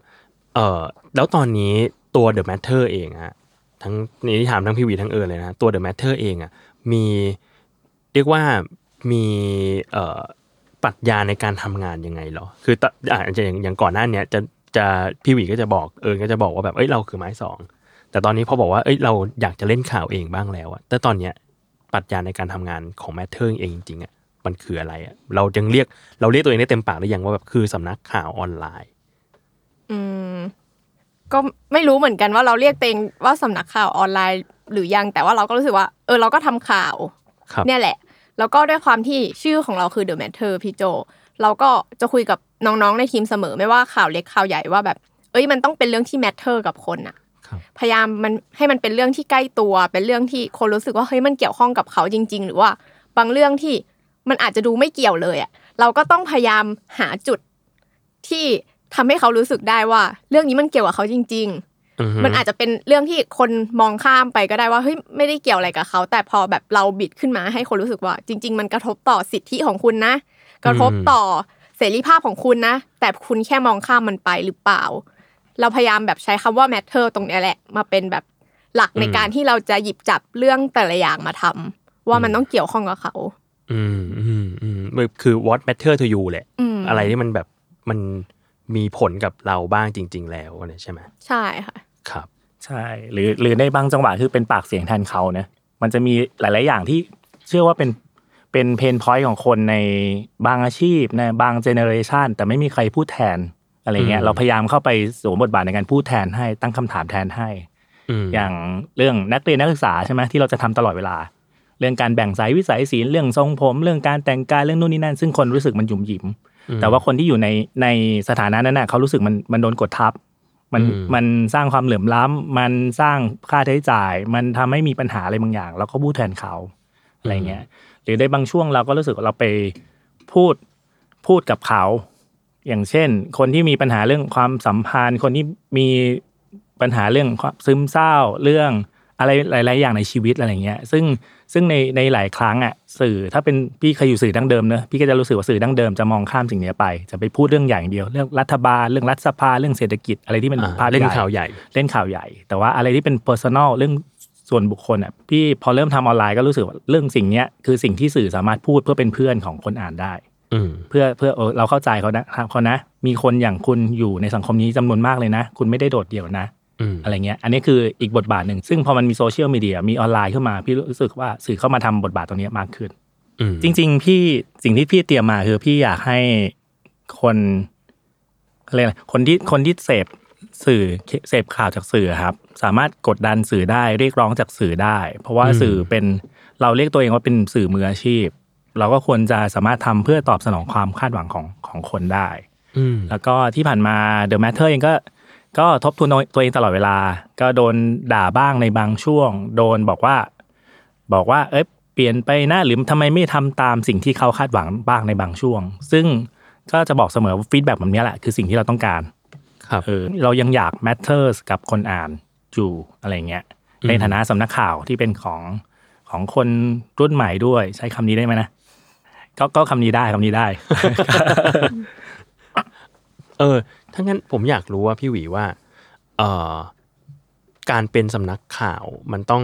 เออแล้วตอนนี้ตัว The Matter เองอะทั้งนี่ถามทั้งพี่วีทั้งเอิญเลยนะตัว The Matter เองอะมีเรียกว่า มีเอ่อปรัชญาในการทำงานยังไงเหรอ คือตอ่าอย่างอย่างก่อนหน้าเนี้ยจะจะพี่หวีก็จะบอกเอิญก็จะบอกว่าแบบเอ้ยเราคือไม้สองแต่ตอนนี้พอบอกว่าเอ้ยเราอยากจะเล่นข่าวเองบ้างแล้วอะแต่ตอนเนี้ยปรัชญาในการทำงานของ Matter เองจริงๆอะมันคืออะไรอะเรายังเรียกเราเรียกตัวเองได้เต็มปากหรือยังว่าแบบคือสำนักข่าวออนไลน์ อืมก็ไม่รู้เหมือนกันว่าเราเรียกตัวเองว่าสำนักข่าวออนไลน์หรือยังแต่ว่าเราก็รู้สึกว่า เออเราก็ทำข่าวครับเนี่ยแหละ แล้วก็ด้วยความที่ชื่อของเราคือ The Matter พี่โจ เราก็จะคุยกับน้องๆในทีมเสมอไม่ว่าข่าวเล็กข่าวใหญ่ว่าแบบ เอ้ยมันต้องเป็นเรื่องที่ matter กับคนอะครับพยายามมันให้มันเป็นเรื่องที่ใกล้ตัว เป็นเรื่องที่คนรู้สึกว่าเฮ้ยมันเกี่ยวข้องกับเขาจริง ๆ หรือว่า บางเรื่องที่มันอาจจะดูไม่เกี่ยวเลยอะเราก็ต้องพยายามหาจุดที่ทำให้เขารู้สึกได้ว่า เรื่องนี้มันเกี่ยวกับเขาจริงๆอืฮึ มันอาจจะเป็นเรื่องที่คนมองข้ามไปก็ได้ว่าเฮ้ยไม่ได้เกี่ยวอะไรกับเขา แต่พอแบบเราบิดขึ้นมาให้คนรู้สึกว่า จริง ๆ มันกระทบต่อสิทธิของคุณนะ กระทบต่อเสรีภาพของคุณนะ แต่คุณแค่มองข้ามมันไปหรือเปล่า เราพยายามแบบใช้คำว่า matter ตรงเนี้ยแหละ มาเป็นแบบหลักในการที่เราจะหยิบจับเรื่องแต่ละอย่างมาทำว่ามันต้องเกี่ยวข้องกับเขา อืมอืมอืมมันคือ what matter to you แหละอืมอะไรที่มันแบบมัน มีผลกับเราบ้างจริง ๆ แล้วเนี่ยใช่ไหมใช่ค่ะครับ ใช่หรือหรือในบางจังหวะคือเป็นปากเสียงแทนเขานะมันจะมีหลาย ๆ อย่างที่เชื่อว่าเป็นเป็น pain point ของคนในบางอาชีพในบางเจเนอเรชันแต่ไม่มีใครพูดแทนอะไรเงี้ยอืมเราพยายามเข้าไปสวมบทบาทในการพูดแทนให้ตั้งคำถามแทนให้อืมอย่างเรื่องนักเรียนนักศึกษาใช่ไหมที่เราจะทำตลอดเวลา เรื่องการแบ่งสายวิทย์สายศิลป์เรื่องทรงผม เรื่องการแต่งกายเรื่องนู่นนี่นั่น ซึ่งคนรู้สึกมันหยุมหยิม แต่ว่าคนที่อยู่ในในสถานะนั้นน่ะเขารู้สึกมันมันโดนกดทับ มันอืมมันสร้างความเหลื่อมล้ำมันสร้างค่าใช้จ่าย มันทำให้มีปัญหาอะไรบางอย่างเราก็พูดแทนเขาอะไรเงี้ย หรือในบางช่วงเราก็รู้สึกว่าเราไปพูดพูดกับเขา อย่างเช่น คนที่มีปัญหาเรื่องความสัมพันธ์ คนที่มีปัญหาเรื่องความซึมเศร้าเรื่องอะไรหลาย ๆ อย่างในชีวิตอะไรเงี้ย ซึ่ง ซึ่งในในหลายครั้งอะสื่อถ้าเป็นพี่เคยอยู่สื่อดั้งเดิมเนอะพี่ก็จะรู้สึกว่าสื่อดั้งเดิมจะมองข้ามสิ่งเนี้ยไป จะไปพูดเรื่องอย่างเดียวเรื่องรัฐบาลเรื่องรัฐสภาเรื่องเศรษฐกิจอะไรที่มันอ่าพาดเล่นใหญ่ข่าวใหญ่เล่นข่าวใหญ่ แต่ว่าอะไรที่เป็น personal เรื่องส่วนบุคคลอะพี่พอเริ่มทำออนไลน์ก็รู้สึกว่าเรื่องสิ่งเนี้ยคือสิ่งที่สื่อสามารถพูดเพื่อเป็นเพื่อนของคนอ่านได้อืมเพื่อเพื่อเออเราเข้าใจเขานะเขานะ มีคนอย่างคุณอยู่ในสังคมนี้จำนวนมากเลยนะ คุณไม่ได้โดดเดี่ยวนะ อืมอะไรเงี้ย อันนี้คืออีกบทบาทหนึ่ง ซึ่งพอมันมีโซเชียลมีเดียมีออนไลน์ขึ้นมา พี่รู้สึกว่าสื่อเข้ามาทำบทบาทตรงนี้มากขึ้นอืมจริง ๆ พี่สิ่งที่พี่เตรียมมาคือพี่อยากให้คนเขาเรียกอะไรคนที่คนที่เสพสื่อเสพข่าวจากสื่อครับ สามารถกดดันสื่อได้เรียกร้องจากสื่อได้ เพราะว่าสื่อเป็นเราเรียกตัวเองว่าเป็นสื่อมืออาชีพ เราก็ควรจะสามารถทำเพื่อตอบสนองความคาดหวังของของคนได้อืมแล้วก็ที่ผ่านมา The Matter เองก็ ก็ทบทวนตัวเองตลอดเวลา ก็โดนด่าบ้างในบางช่วง โดนบอกว่า บอกว่าเอ้ยเปลี่ยนไปนะหรือทำไมไม่ทำตามสิ่งที่เขาคาดหวังบ้างในบางช่วง ซึ่งก็จะบอกเสมอว่า feedback แบบนี้แหละคือสิ่งที่เราต้องการ ครับเออเรายังอยาก matters กับคนอ่านอยู่อะไรเงี้ยในฐานะสำนักข่าวที่เป็นของของคนรุ่นใหม่ด้วย ใช้คำนี้ได้ไหมนะก็ก็คำนี้ได้คำนี้ได้ เออถ้างั้นผมอยากรู้ว่าพี่หวีว่าเอ่อการเป็นสำนักข่าวมันต้อง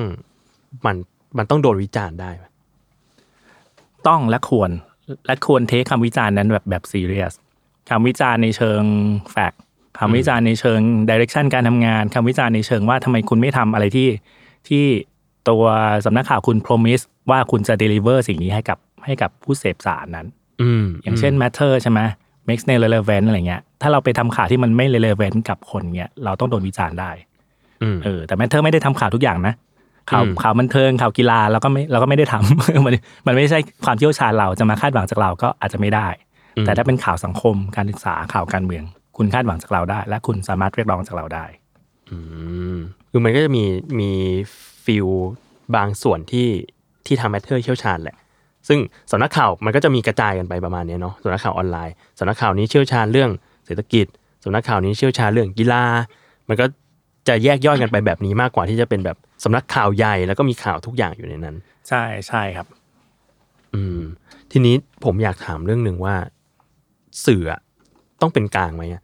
มันมันต้องโดนวิจารณ์ได้ไหมต้องและควรและควรเทคคำวิจารณ์นั้นแบบแบบซีเรียสคำวิจารณ์ในเชิงแฟกต์คำวิจารณ์ในเชิงดิเรกชันการทำงานคำวิจารณ์ในเชิงว่าทำไมคุณไม่ทำอะไรที่ที่ตัวสำนักข่าวคุณ promise ว่าคุณจะ deliver สิ่งนี้ให้กับให้กับผู้เสพสารนั้น อืมอย่างเช่น matter ใช่ไหม makes no relevant อะไรเงี้ยถ้าเราไปทำข่าวที่มันไม่ relevant กับคนเงี้ยเราต้องโดนวิจารณ์ได้อืมเออแต่ matter ไม่ได้ทำข่าวทุกอย่างนะข่าวอืมข่าวบันเทิงข่าวกีฬาเราก็ไม่เราก็ไม่ได้ทำมันมันไม่ใช่ความเชี่ยวชาญเราจะมาคาดหวังจากเราก็อาจจะไม่ได้ แต่ถ้าเป็นข่าวสังคมการศึกษาข่าวการเมือง คุณคาดหวังจากเราได้ และคุณสามารถเรียกร้องจากเราได้อืมคือมันก็จะมีมี field บางส่วนที่ที่ทำ Matter เชี่ยวชาญแหละ ซึ่งสำนักข่าวมันก็จะมีกระจายกันไปประมาณเนี้ยเนาะสำนักข่าวออนไลน์สำนักข่าวนี้เชี่ยวชาญเรื่องเศรษฐกิจสำนักข่าวนี้เชี่ยวชาญเรื่องกีฬา มันก็จะแยกย่อยกันไปแบบนี้มากกว่าที่จะเป็นแบบสำนักข่าวใหญ่แล้วก็มีข่าวทุกอย่างอยู่ในนั้น ใช่ใช่ครับ อืม ทีนี้ผมอยากถามเรื่องหนึ่งว่า สื่ออะต้องเป็นกลางไหมอะ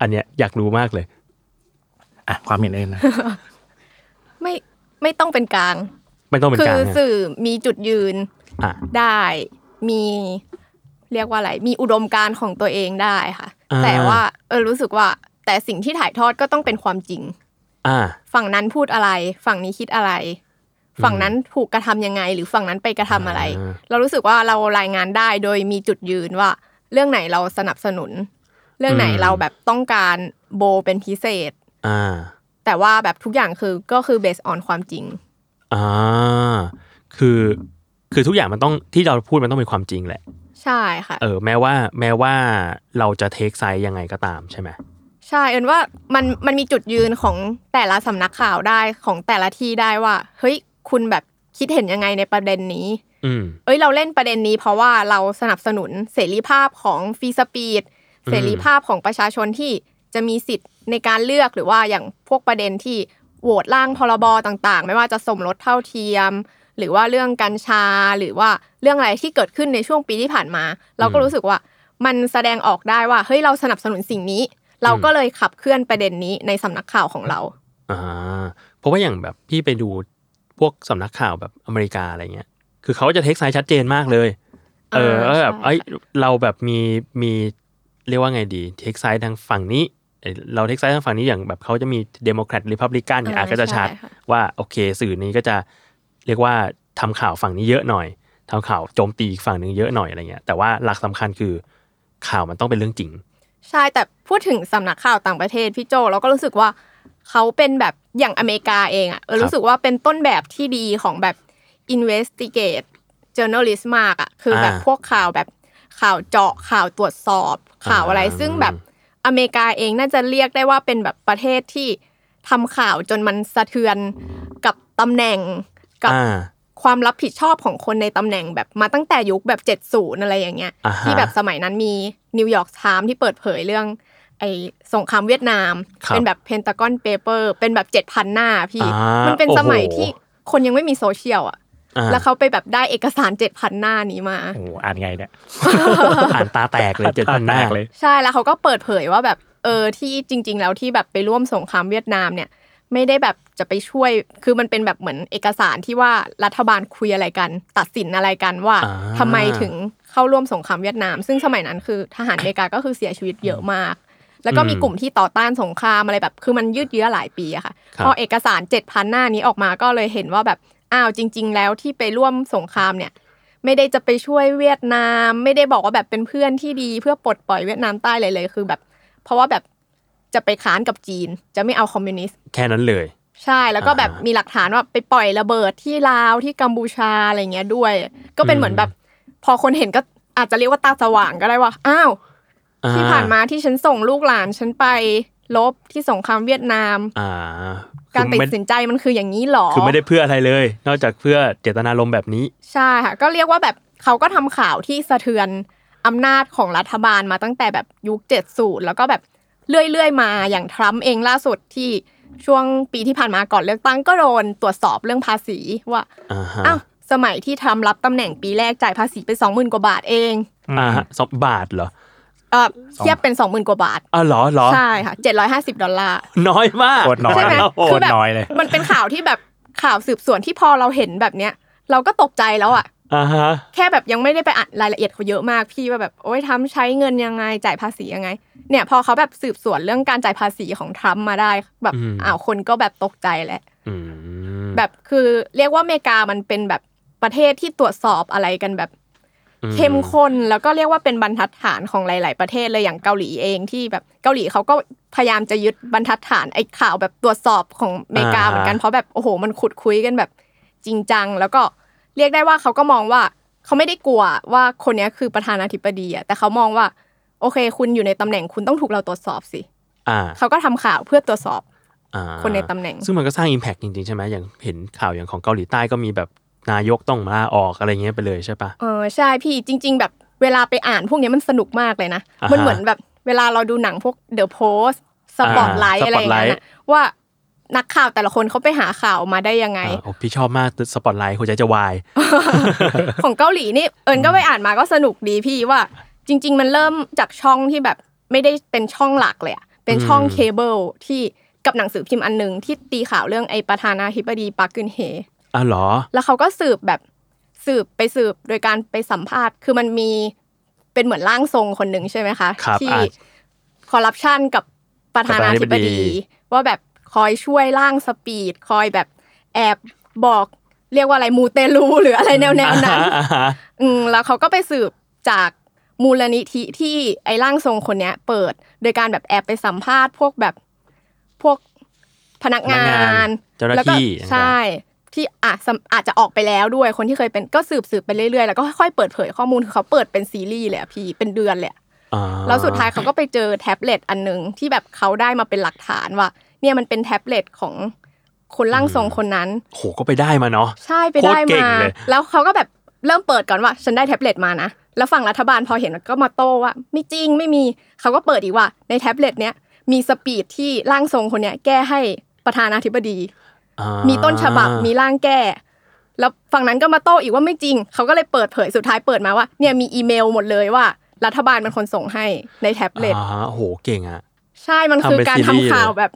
อันเนี้ยอยากรู้มากเลยอะความเห็นเองนะไม่ไม่ต้องเป็นกลาง ไม่ต้องเป็นคืกลางอนะสื่อมีจุดยืนอะ ได้มีเรียกว่าอะไร มีอุดมการณ์ของตัวเองได้ค่ะอ่าแต่ว่าเออรู้สึกว่า แต่สิ่งที่ถ่ายทอดก็ต้องเป็นความจริง อ่า ฝั่งนั้นพูดอะไร ฝั่งนี้คิดอะไร ฝั่งนั้นถูกกระทำยังไง หรือฝั่งนั้นไปกระทำอะไรอ่าเรารู้สึกว่าเรารายงานได้โดยมีจุดยืนว่า เรื่องไหนเราสนับสนุน เรื่องไหนเราแแบบต้องการโบเป็นพิเศษ อ่า แต่ว่าแบบทุกอย่างคือก็คือ based on ความจริง อ่า คือ คือทุกอย่างมันต้องที่เราพูดมันต้องเป็นความจริงแหละ ใช่ค่ะ เออแม้ว่าแม้ว่าเราจะ take side ยังไงก็ตามใช่ไหมใช่เอิญว่ามันมันมีจุดยืนของแต่ละสำนักข่าวได้ของแต่ละที่ได้ว่า เฮ้ยคุณแบบคิดเห็นยังไงในประเด็นนี้อืมเอ้ยเราเล่นประเด็นนี้เพราะว่าเราสนับสนุนเสรีภาพของ free speechอืมเสรีภาพของประชาชนที่จะมีสิทธิ์ในการเลือกหรือว่าอย่างพวกประเด็นที่โหวตร่างพรบต่าง ๆ ไม่ว่าจะสมรสเท่าเทียม หรือว่าเรื่องกัญชาหรือว่าเรื่องอะไรที่เกิดขึ้นในช่วงปีที่ผ่านมา เราก็รู้สึกว่ามันแสดงออกได้ว่าเฮ้ยเราสนับสนุนสิ่งนี้ เราก็เลยขับเคลื่อนประเด็นนี้ในสำนักข่าวของเราอ่าเพราะว่าอย่างแบบพี่ไปดูพวกสำนักข่าวแบบอเมริกาอะไรเงี้ย คือเขาจะเทคไซส์ชัดเจนมากเลย เอออ่าแล้วแบบใช่เอ้ยเราแบบมีมีเรียกว่าไงดี take side ทางฝั่งนี้เอ้ยเรา take side ทางฝั่งนี้อย่างแบบเขาจะมีเดโมแครตรีพับลิกันเนี่ยอ่าอาจก็จะชัดใช่ค่ะว่าโอเค สื่อนี้ก็จะ เรียกว่าทำข่าวฝั่งนี้เยอะหน่อยทำข่าวโจมตีอีกฝั่งหนึ่งเยอะหน่อยอะไรเงี้ยแต่ว่าหลักสำคัญคือข่าวมันต้องเป็นเรื่องจริง ใช่แต่พูดถึงสำนักข่าวต่างประเทศพี่โจเราก็รู้สึกว่าเขาเป็นแบบอย่างอเมริกาเองอะเออครับรู้สึกว่าเป็นต้นแบบที่ดีของแบบ investigate journalist มากอะคือแบบอ่าพวกข่าวแบบข่าวเจาะข่าวตรวจสอบข่าวอะไรอ่าซึ่งแบบอเมริกาเองน่าจะเรียกได้ว่าเป็นแบบประเทศที่ทำข่าวจนมันสะเทือนกับตำแหน่ง กับอ่าความรับผิดชอบของคนในตำแหน่งแบบมาตั้งแต่ยุคแบบ70อะไรอย่างเงี้ยอ่าฮะที่แบบสมัยนั้นมี New York Times ที่เปิดเผยเรื่อง ไอ้สงครามเวียดนามครับเป็นแบบ Pentagon Paper เป็นแบบ7,000หน้าพี่อ่ามัมันเป็นโอ้โหสมัยที่คนยังไม่มีโซเชียลอะอ่าแล้วเขาไปแบบได้เอกสาร7,000หน้านี้มาโอ้โหอ่านไงเนี่ยอ่านตาแตกเลยเจ็ดพันหน้าแตกเลย ใช่แล้วเขาก็เปิดเผยว่าแบบเออที่จริง ๆ แล้วที่แบบไปร่วมสงครามเวียดนามเนี่ย ไม่ได้แบบจะไปช่วย คือมันเป็นแบบเหมือนเอกสารที่ว่ารัฐบาลคุยอะไรกัน ตัดสินอะไรกันว่าอ่าทำไมถึงเข้าร่วมสงครามเวียดนาม ซึ่งสมัยนั้นคือทหารอเมริกาก็คือเสียชีวิตเยอะมาก แล้วก็มีกลุ่มที่ต่อต้านสงครามอะไรแบบ คือมันยืดเยื้อหลายปีอะค่ะครับพอเอกสารเจ็ดพันหน้านี้ออกมาก็เลยเห็นว่าแบบ อ้าวจริง ๆ แล้วที่ไปร่วมสงครามเนี่ยไม่ได้จะไปช่วยเวียดนาม ไม่ได้บอกว่าแบบเป็นเพื่อนที่ดีเพื่อปลดปล่อยเวียดนามใต้เลยเลยคือแบบ เพราะว่าแบบ จะไปค้านกับจีน จะไม่เอาคอมมิวนิสต์แค่นั้นเลย ใช่แล้วก็แบบอ่ามีมีหลักฐานว่าไปปล่อยระเบิดที่ลาวที่กัมพูชาอะไรเงี้ยด้วย ก็เป็นเหมือนแบบ พอคนเห็นก็อาจจะเรียกว่าตาสว่างก็ได้ว่าอ้าวที่ผ่านมาที่ฉันส่งลูกหลานฉันไปลบที่สงครามเวียดนาม อ่า การตัดคือไม่สินใจมันคืออย่างนี้หรอ คือไม่ได้เพื่ออะไรเลย นอกจากเพื่อเจตนารมณ์แบบนี้ ใช่ค่ะ ก็เรียกว่าแบบเขาก็ทำข่าวที่สะเทือนอำนาจของรัฐบาลมาตั้งแต่แบบยุค70แล้วก็แบบ เรื่อยๆมาอย่างทรัมป์เองล่าสุดที่ช่วงปีที่ผ่านมาก่อนเลือกตั้งก็โดนตรวจสอบเรื่องภาษีว่าอ่าฮะอ้าวสมัยที่ทำรับตำแหน่งปีแรกจ่ายภาษีไปสองหมื่นกว่าบาทเองอ่าฮะสองบาทเหรอเออเทียบเป็นสองหมื่นกว่าบาทอ๋อเหรอเหรอใช่ค่ะเจ็ดร้อยห้าสิบดอลลาร์น้อยมากโคตรน้อยใช่ไหมโคคือตรแบบน้อยเลยมันเป็นข่าวที่แบบข่าวสืบสวนที่พอเราเห็นแบบเนี้ย เราก็ตกใจแล้วอะ อ่าฮะแค่แบบยังไม่ได้ไปอ่านรายละเอียดเขาเยอะมากพี่ว่าแบบโอ้ยทำใช้เงินยังไงจ่ายภาษียังไง เนี่ยพอเขาแบบสืบสวนเรื่องการจ่ายภาษีของทรัมป์มาได้แบบอ้าวคนก็แบบตกใจแหละอืมแบบคือเรียกว่าอเมริกามันเป็นแบบประเทศที่ตรวจสอบอะไรกันแบบอืเข้มข้นแล้วก็เรียกว่าเป็นบรรทัดฐานของหลาย ๆ ประเทศเลยอย่างเกาหลีเองที่แบบเกาหลีเขาก็พยายามจะยึดบรรทัดฐานไอ้ข่าวแบบตรวจสอบของอเมริกาเหมือนกันเพราะแบบโอ้โห มันขุดคุยกันแบบจริงจัง แล้วก็ เรียกได้ว่าเขาก็มองว่าเขาไม่ได้กลัวว่าคนเนี้ยคือประธานาธิบดีอะแต่เขามองว่า โอเค คุณอยู่ในตำแหน่งคุณต้องถูกเราตรวจสอบสิอ่าเขาก็ทำข่าวเพื่อตรวจสอบอ่าคนในตำแหน่ง ซึ่งมันก็สร้าง Impact จริงๆ ใช่ไหมอย่างเห็นข่าวอย่างของเกาหลีใต้ก็มีแบบนายกต้องมาออกอะไรเงี้ยไปเลยใช่ปะเออใช่พี่จริง ๆ แบบเวลาไปอ่านพวกเนี้ยมันสนุกมากเลยนะอ่าฮะมันเหมือนแบบเวลาเราดูหนังพวก The Post Spotlight อ่าอะไรอย่างเงี้ย Spotlight นะว่า นักข่าวแต่ละคนเขาไปหาข่าวมาได้ยังไงอ่าโอ้พี่ชอบมากสปอตไลท์หัวใจจะวาย ของเกาหลีนี่เอิญก็ไปอ่านมาก็สนุกดีพี่ว่า จริง ๆ มันเริ่มจากช่องที่แบบไม่ได้เป็นช่องหลักเลยอะเป็นช่องอืมเคเบิลที่กับหนังสือพิมพ์อันหนึ่งที่ตีข่าวเรื่องไอ้ประธานาธิบดีปาร์กกึนเฮอ่าเหรอ แล้วเขาก็สืบแบบสืบไปสืบโดยการไปสัมภาษณ์ คือมันมีเป็นเหมือนร่างทรงคนหนึ่งใช่ไหมคะครับที่อะคอร์รัปชันกับประธานาธิบประธานาธิบดีดี ว่าแบบ คอยช่วยร่างสปีด คอยแบบแอบบอกเรียกว่าอะไรมูเตลูหรืออะไรแนวๆนั้นอ่าฮะอ่าฮะอืมแล้วเขาก็ไปสืบจากมูลนิธิที่ไอ้ร่างทรงคนเนี้ย เปิด โดยการแบบแอบไปสัมภาษณ์ พวกแบบพวกพนักงาพนักงานนเจ้าหน้าแล้วก็ที่ใช่ ที่อาจจะอาจจะออกไปแล้วด้วยคนที่เคยเป็นก็สืบสืบไปเรื่อยๆแล้วก็ค่อยๆเปิดเผยข้อมูลคือเขาเปิดเป็นซีรีส์เลยอะพี่เป็นเดือนเลยอะอ่าแล้วสุดท้ายเขาก็ไปเจอแท็บเล็ตอันหนึ่งที่แบบเขาได้มาเป็นหลักฐานว่า เนี่ยมันเป็นแท็บเล็ตของคนร่างทรงคนนั้นโหก็ไปได้มาเนาะใช่ไปได้โคตรเก่งมาเลยแล้วเขาก็แบบเริ่มเปิดก่อนว่าฉันได้แท็บเล็ตมานะแล้วฝั่งรัฐบาลพอเห็นก็มาโต้ว่าไม่จริงไม่มีเขาก็เปิดอีกว่าในแท็บเล็ตเนี้ยมีสปีดที่ร่างทรงคนเนี้ยแก้ให้ประธานาธิบดีอ่ามีต้นฉบับมีร่างแก้ แล้วฝั่งนั้นก็มาโต้อีกว่าไม่จริง เขาก็เลยเปิดเผยสุดท้ายเปิดมาว่า เนี่ยมีอีเมลหมดเลยว่า รัฐบาลเป็นคนส่งให้ในแท็บเล็ตอ่าโหเก่งอะใช่มันคือทำเป็นการซีทำรีส์ข่าวเลยแบบ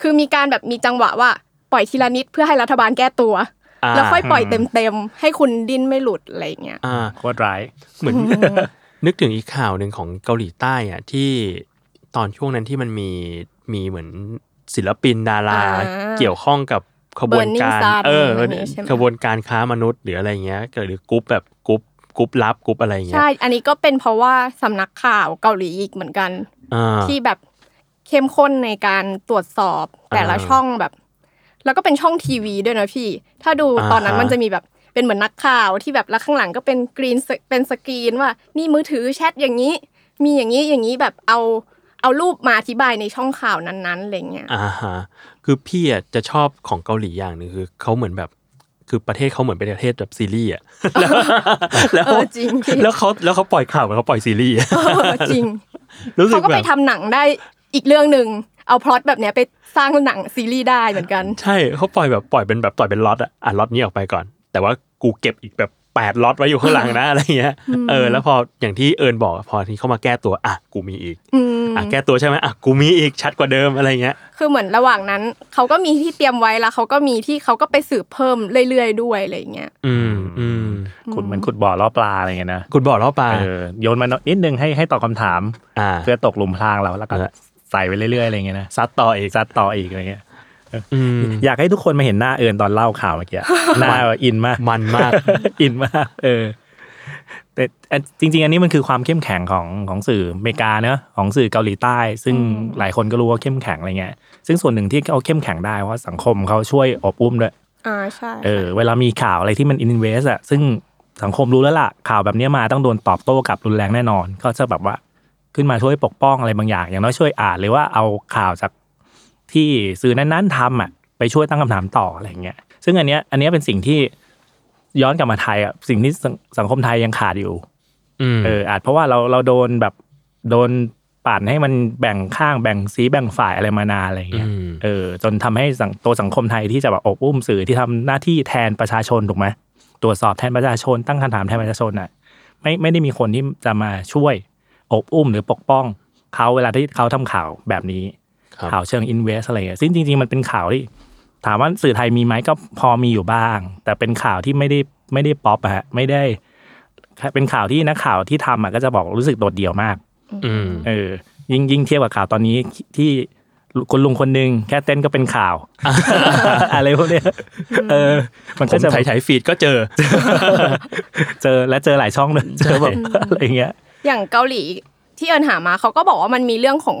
คือมีการแบบมีจังหวะว่า ปล่อยทีละนิดเพื่อให้รัฐบาลแก้ตัวอ่าแล้วค่อยปล่อยเต็มๆให้คุณดิ้นไม่หลุดอะไรอย่างเงี้ยอ่าโคตรร้ายเหมือนนึกถึงอีกข่าวหนึ่งของเกาหลีใต้อะที่ตอนช่วงนั้นที่มันมีมีเหมือนศิลปินดาราอ่าเกี่ยวข้องกับขบวนการ Burning Sun เอออะไรอย่างงี้ใช่ไหมขบวนการค้ามนุษย์หรืออะไรเงี้ยหรือกรุ๊ปแบบกรุ๊ปกรุ๊ปลับกรุ๊ปอะไรเงี้ยใช่ อันนี้ก็เป็นเพราะว่าสำนักข่าวเกาหลีอีกเหมือนกันอ่าที่แบบ เข้มข้นในการตรวจสอบแต่ละอ่าช่องแบบ แล้วก็เป็นช่องทีวีด้วยนะพี่ ถ้าดูอ่าตอนนั้นฮะมันจะมีแบบเป็นเหมือนนักข่าวที่แบบแล้วข้างหลังก็เป็นกรีนเป็นสกรีนว่า นี่มือถือแชทอย่างนี้ มีอย่างนี้อย่างนี้แบบเอาเอารูปมาอธิบายในช่องข่าวนั้นๆอะไรเงี้ยอ่าฮะคือพี่อะจะชอบของเกาหลีอย่างหนึ่งคือเขาเหมือนแบบคือประเทศเขาเหมือนเป็นประเทศแบบซีรีส์อะแล้วเออจริงพี่แล้วเขาแล้วเขาปล่อยข่าวเหมือนเขาปล่อยซีรีส์อะเออจริงรู้สึเขากก็แบไปบทำหนังได้ อีกเรื่องหนึ่งเอาพล็อตแบบเนี้ยไปสร้างหนังซีรีส์ได้เหมือนกัน ใช่เขาปล่อยแบบปล่อยเป็นแบบปล่อยเป็นล็อตอะอะล็อตนี้ออกไปก่อน แต่ว่ากูเก็บอีกแบบแปดล็อตไว้อยู่ข้างหลังนะอะไรเงี้ยเออแล้วพออย่างที่เอิญบอกอะพอที่เขามาแก้ตัวอะกูมีอีกอืมอะแก้ตัวใช่ไหมอะกูมีอีกชัดกว่าเดิมอะไรเงี้ย คือเหมือนระหว่างนั้นเขาก็มีที่เตรียมไว้แล้วเขาก็มีที่เขาก็ไปสืบเพิ่มเรื่อยๆด้วยอะไรอย่างเงี้ยอืมอืมขุดเหมือนขุดบ่อล่อปลาอะไรเงี้ยนะขุดบ่อแล้วปลาเออโยนมานิดนึงให้ให้ตอบคำถามอ่าเพื่อตกหลุมพรางเราแล้วก็เออ ใส่ไปเรื่อยๆอะไรเงี้ยนะซัดต่ออีกซัดต่ออีกอะไรเงี้ยอืมอยากให้ทุกคนมาเห็นหน้าเอิญตอนเล่าข่าวเมื่อกี้หน้าแบบอินมากมันมากอินมาก เออ แต่อันจริง ๆ อันนี้มันคือความเข้มแข็งของของสื่ออเมริกาเนอะของสื่อเกาหลีใต้ ซึ่งหลายคนก็รู้ว่าเข้มแข็งอะไรเงี้ยซึ่งส่วนหนึ่งที่เขาเข้มแข็งได้เพราะสังคมเขาช่วยอบอุ้มด้วยอ่าใช่เออเวลามีข่าวอะไรที่มันอินเวสอะซึ่งสังคมรู้แล้วล่ะ ข่าวแบบเนี้ยมาต้องโดนตอบโต้กลับรุนแรงแน่นอน ก็จะแบบว่า ขึ้นมาช่วยปกป้องอะไรบางอย่าง อย่างน้อยช่วยอ่านหรือว่าเอาข่าวจากที่สื่อนั้นๆทำอะไปช่วยตั้งคำถามต่ออะไรเงี้ย ซึ่งอันเนี้ยอันเนี้ยเป็นสิ่งที่ย้อนกลับมาไทยอะสิ่งที่สังสังคมไทยยังขาดอยู่อืมเอออาจเพราะว่าเราเราโดนแบบโดนปั่นให้มันแบ่งข้างแบ่งสีแบ่งฝ่ายอะไรมานานอะไรเงี้ยอืมเออจนทำให้สังตัวสังคมไทยที่จะแบบอบอุ้มสื่อที่ทำหน้าที่แทนประชาชนถูกไหมตรวจสอบแทนประชาชนตั้งคำถามแทนประชาชนอะไม่ไม่ได้มีคนที่จะมาช่วย อบอุ้มหรือปกป้องเขาเวลาที่เขาทำข่าวแบบนี้ครับข่าวเชิงอินเวสอะไรเงี้ยซึ่งจริง ๆ มันเป็นข่าวที่ ถามว่าสื่อไทยมีไหมก็พอมีอยู่บ้าง แต่เป็นข่าวที่ไม่ได้ไม่ได้ป๊อปอะฮะไม่ได้ เป็นข่าวที่นักข่าวที่ทำอะก็จะบอกรู้สึกโดดเดี่ยวมากอืมเออ ยิ่งยิ่งเทียบกับข่าวตอนนี้ที่คุณลุงคนหนึ่งแค่เต้นก็เป็นข่าวอะไรพวกเนี้ยเออ มันผก็มจะถ่ายถ่ายฟีดก็เจอ เจอและเจอหลายช่องเลยเจอแบบอะไรเงี้ย อย่างเกาหลีที่เอิญหามาเขาก็บอกว่ามันมีเรื่องของ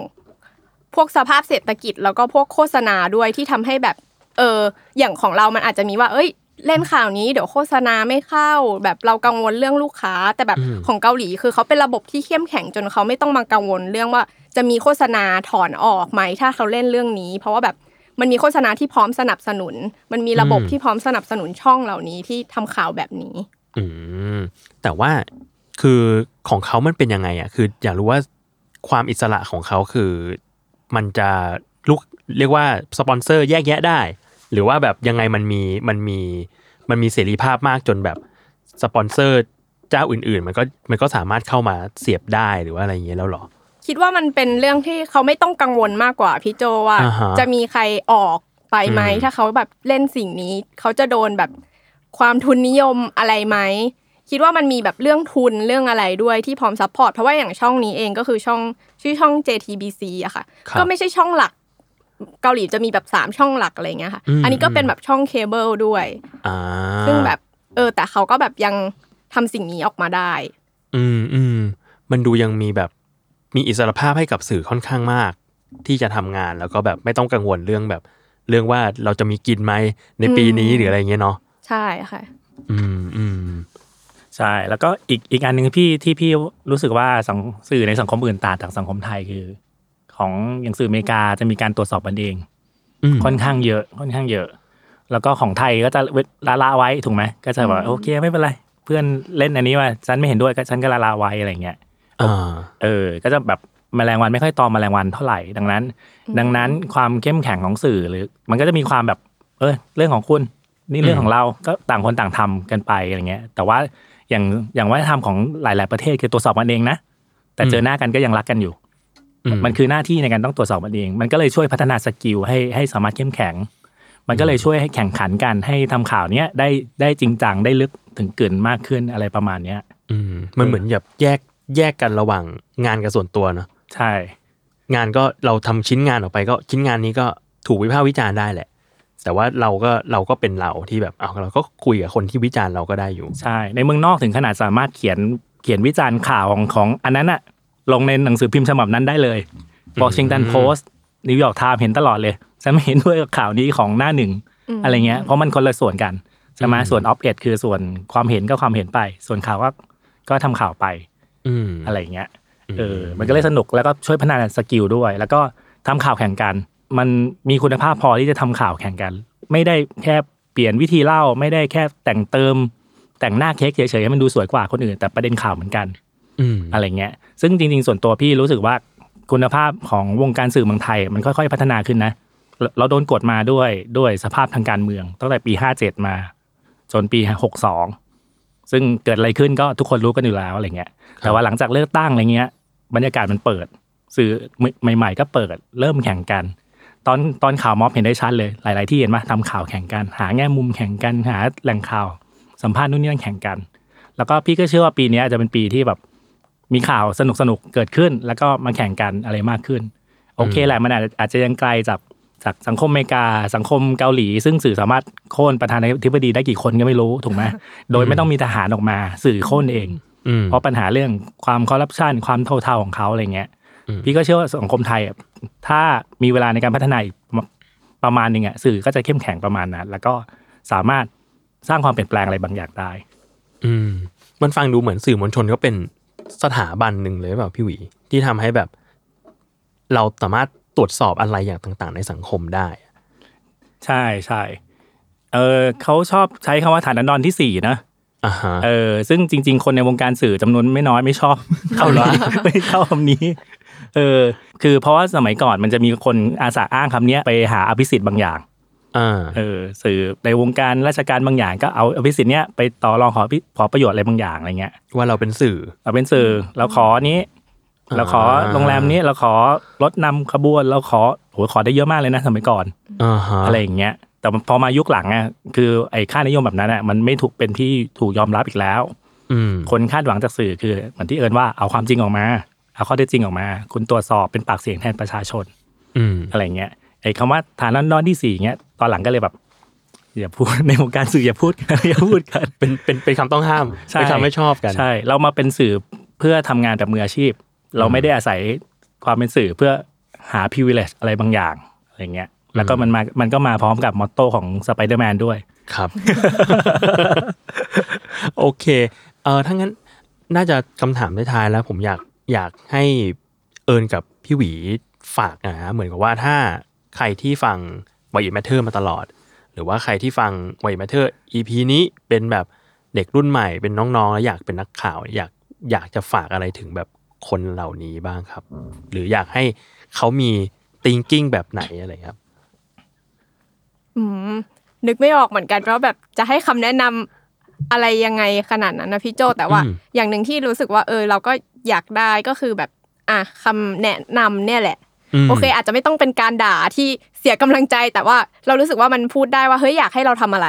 พวกสภาพเศรษฐกิจ แล้วก็พวกโฆษณาด้วยที่ทำให้แบบเอออย่างของเรามันอาจจะมีว่า เอ้ย เล่นข่าวนี้เดี๋ยวโฆษณาไม่เข้า แบบเรากังวลเรื่องลูกค้า แต่แบบอืมของเกาหลีคือเขาเป็นระบบที่เข้มแข็งจนเขาไม่ต้องมากังวลเรื่องว่า จะมีโฆษณาถอนออกไหมถ้าเขาเล่นเรื่องนี้ เพราะว่าแบบมันมีโฆษณาที่พร้อมสนับสนุน มันมีระบบที่พร้อมสนับสนุนช่องเหล่านี้ที่ทำข่าวแบบนี้ อืมแต่ว่า คือของเขามันเป็นยังไงอะคืออยากรู้ว่าความอิสระของเขาคือมันจะลูกเรียกว่าสปอนเซอร์แยกแยะได้ หรือว่าแบบยังไงมันมีมันมีมันมีเสรีภาพมากจนแบบสปอนเซอร์เจ้าอื่น ๆ มันก็มันก็สามารถเข้ามาเสียบได้หรือว่าอะไรอย่างเงี้ยแล้วเหรอ คิดว่ามันเป็นเรื่องที่เขาไม่ต้องกังวลมากกว่าพี่โจว่าอ่าฮะจะมีใครออกไปไหมอืมถ้าเขาแบบเล่นสิ่งนี้ เขาจะโดนแบบความทุนนิยมอะไรไหม คิดว่ามันมีแบบเรื่องทุนเรื่องอะไรด้วยที่พร้อม support เพราะว่าอย่างช่องนี้เองก็คือช่องชื่อช่อง JTBC อะค่ะ ครับก็ไม่ใช่ช่องหลัก เกาหลีจะมีแบบสามช่องหลักอะไรเงี้ยค่ะ อืม อันนี้ก็เป็นแบบช่องเคเบิลด้วย อ่าซึ่งแบบเออ แต่เขาก็แบบยังทำสิ่งนี้ออกมาได้ อืมอืมมันดูยังมีแบบมีอิสรภาพให้กับสื่อค่อนข้างมาก ที่จะทำงานแล้วก็แบบไม่ต้องกังวลเรื่องแบบ เรื่องว่าเราจะมีกินไหมในปีนี้อืมหรืออะไรเงี้ยเนาะใช่ค่ะ อืมอืม ใช่แล้วก็อีกอีกอันหนึ่งพี่ที่พี่รู้สึกว่าสังสื่อในสังคมอื่นต่างจากสังคมไทยคือ ของอย่างสื่ออเมริกาจะมีการตรวจสอบกันเองอืมค่อนข้างเยอะค่อนข้างเยอะ แล้วก็ของไทยก็จะละละไว้ถูกไหมก็จะแบบโอเคไม่เป็นไร เพื่อนเล่นอันนี้ว่าฉันไม่เห็นด้วยก็ฉันก็ละละไว้อะไรเงี้ยอ่าเออ ก็จะแบบแมลงวันไม่ค่อยตอมแมลงวันเท่าไหร่ดังนั้น ดังนั้นความเข้มแข็งของสื่อหรือ มันก็จะมีความแบบ เออเรื่องของคุณ นี่เรื่องของเราก็ต่างคนต่างทำกันไปอะไรเงี้ย แต่ว่า อย่างอย่างวัฒนธรรมของหลาย ๆประเทศคือตรวจสอบกันเองนะแต่เจอหน้ากันก็ยังรักกันอยู่อืมมันคือหน้าที่ในการต้องตรวจสอบมันเอง มันก็เลยช่วยพัฒนาสกิลให้ให้สามารถเข้มแข็ง มันก็เลยช่วยให้แข่งขันกันให้ทำข่าวเนี้ยได้ได้จริงจังได้ลึกถึงกลืนมากขึ้นอะไรประมาณเนี้ย อืมมันเหมือนแบบแยกแยกกันระหว่างงานกับส่วนตัวเนาะใช่ งานก็เราทำชิ้นงานออกไปก็ชิ้นงานนี้ก็ถูกวิพากษ์วิจารณ์ได้แหละ แต่ว่าเราก็เราก็เป็นเราที่แบบเอาเราก็คุยกับคนที่วิจารณ์เราก็ได้อยู่ ใช่ ในเมืองนอกถึงขนาดสามารถเขียนเขียนวิจารณ์ข่าวของของอันนั้นอะลงในหนังสือพิมพ์ฉบับนั้นได้เลย Washington Post New York Times เห็นตลอดเลยฉันไม่เห็นด้วยกับข่าวนี้ของหน้าหนึ่งอะไรเงี้ยเพราะมันคนละส่วนกันใช่ไหมส่วน op-ed คือส่วนความเห็นก็ความเห็นไป ส่วนข่าวก็ก็ทำข่าวไปอืมอะไรเงี้ยเออมันก็เลยสนุกแล้วก็ช่วยพัฒนา skill ด้วย แล้วก็ทำข่าวแข่งกัน มันมีคุณภาพพอที่จะทำข่าวแข่งกัน ไม่ได้แค่เปลี่ยนวิธีเล่าไม่ได้แค่แต่งเติม แต่งหน้าเค้กเฉยๆให้มันดูสวยกว่าคนอื่น แต่ประเด็นข่าวเหมือนกันอืมอะไรเงี้ย ซึ่งจริง ๆ ส่วนตัวพี่รู้สึกว่าคุณภาพของวงการสื่อเมืองไทย มันค่อยๆพัฒนาขึ้นนะ เราเราโดนกดมาด้วยด้วยสภาพทางการเมืองตั้งแต่ปี57มา จนปี62ซึ่งเกิดอะไรขึ้นก็ทุกคนรู้กันอยู่แล้วอะไรเงี้ย แต่ว่าหลังจากเลือกตั้งอะไรเงี้ย บรรยากาศมันเปิด สื่อใหม่ ๆ ก็เปิด เริ่มแข่งกัน ตอนตอนข่าวม็อบเห็นได้ชัดเลย หลาย ๆ ที่เห็นไหมทำข่าวแข่งกัน หาแง่มุมแข่งกันหาแหล่งข่าว สัมภาษณ์นู่นนี่นั่นแข่งกัน แล้วก็พี่ก็เชื่อว่าปีนี้อาจจะเป็นปีที่แบบมีข่าวสนุกสนุกๆเกิดขึ้น แล้วก็มาแข่งกันอะไรมากขึ้น โอเคแหละมันอาจจะอาจจะยังไกลจากจากสังคมอเมริกา สังคมเกาหลี ซึ่งสื่อสามารถโค่นประธานาธิบดีได้กี่คนก็ไม่รู้ถูกไหมโดยไม่ต้องมีทหารออกมา สื่อโค่นเองอืมเพราะปัญหาเรื่องความคอร์รัปชันความเท่าๆของเขาอะไรเงี้ยอืมพี่ก็เชื่อว่าสังคมไทยอะ ถ้ามีเวลาในการพัฒนาอีกประมาณหนึ่งอะสื่อก็จะเข้มแข็งประมาณนั้นแล้วก็สามารถสร้างความเปลี่ยนแปลงอะไรบางอย่างได้ อืม มันฟังดูเหมือนสื่อมวลชนก็เป็นสถาบันหนึ่งเลยแบบพี่หวี ที่ทำให้แบบ เราสามารถตรวจสอบอะไรอย่างต่าง ๆ ในสังคมได้ ใช่ใช่เออเขาชอบใช้คำว่าฐานะนอนที่สี่นะอ่าฮะเออ ซึ่งจริง ๆ คนในวงการสื่อจำนวนไม่น้อยไม่ชอบเข้านี้ไม่เข้าคำนี้ เออ คือเพราะว่าสมัยก่อนมันจะมีคนอาสาอ้างคำเนี้ยไปหาอภิสิทธิ์บางอย่างอ่าเออสื่อในวงการราชการบางอย่างก็เอาอภิสิทธิ์เนี้ยไปต่อรองขอพิขอประโยชน์อะไรบางอย่างอะไรเงี้ยว่าเราเป็นสื่อเราเป็นสื่อเราขอนี้เราขอโรงแรมนี้เราขอรถนำขบวนเราขอโหขอได้เยอะมากเลยนะสมัยก่อนอ่าฮะอะไรอย่างเงี้ย แต่พอมายุคหลังอะคือไอ้ค่านิยมแบบนั้นอะมันไม่ถูกเป็นที่ถูกยอมรับอีกแล้วอืมคนคาดหวังจากสื่อคือเหมือนที่เอิญว่าเอาความจริงออกมา เอาข้อเท็จจริงออกมา คุณตรวจสอบเป็นปากเสียงแทนประชาชน อืมอะไรเงี้ยไอ้คำว่าฐานันดรที่สี่เงี้ยตอนหลังก็เลยแบบอย่าพูดในวงการสื่ออย่าพูดอย่าพูดกันเป็นเป็นเป็นคำต้องห้ามใช่เป็นคำไม่ชอบกันใช่ เรามาเป็นสื่อเพื่อทำงานแบบมืออาชีพ เราไม่ได้อาศัยความเป็นสื่อเพื่อหา privilege อะไรบางอย่างอะไรเงี้ย แล้วก็มันมามันก็มาพร้อมกับ motto ของสไปเดอร์แมนด้วยครับ โอเคเออถ้างั้นน่าจะคำถามท้ายๆแล้วผมอยาก อยากให้เอิญกับพี่หวีฝากนะฮะเหมือนกับว่าถ้าใครที่ฟัง Why Matter มาตลอด หรือว่าใครที่ฟังวายแมทเทอร์ EP นี้เป็นแบบเด็กรุ่นใหม่เป็นน้องๆแล้วอยากเป็นนักข่าว อยากอยากจะฝากอะไรถึงแบบคนเหล่านี้บ้างครับ หรืออยากให้เขามี thinking แบบไหนอะไรครับ อืมนึกไม่ออกเหมือนกันว่าแบบจะให้คำแนะนำอะไรยังไงขนาดนั้นนะพี่โจแต่ว่าอืมอย่างหนึ่งที่รู้สึกว่าเออ เราก็ อยากได้ก็คือแบบอะคำแนะนำเนี่ยแหละมโอเค อาจจะไม่ต้องเป็นการด่าที่เสียกำลังใจ แต่ว่าเรารู้สึกว่ามันพูดได้ว่าเฮ้ยอยากให้เราทำอะไร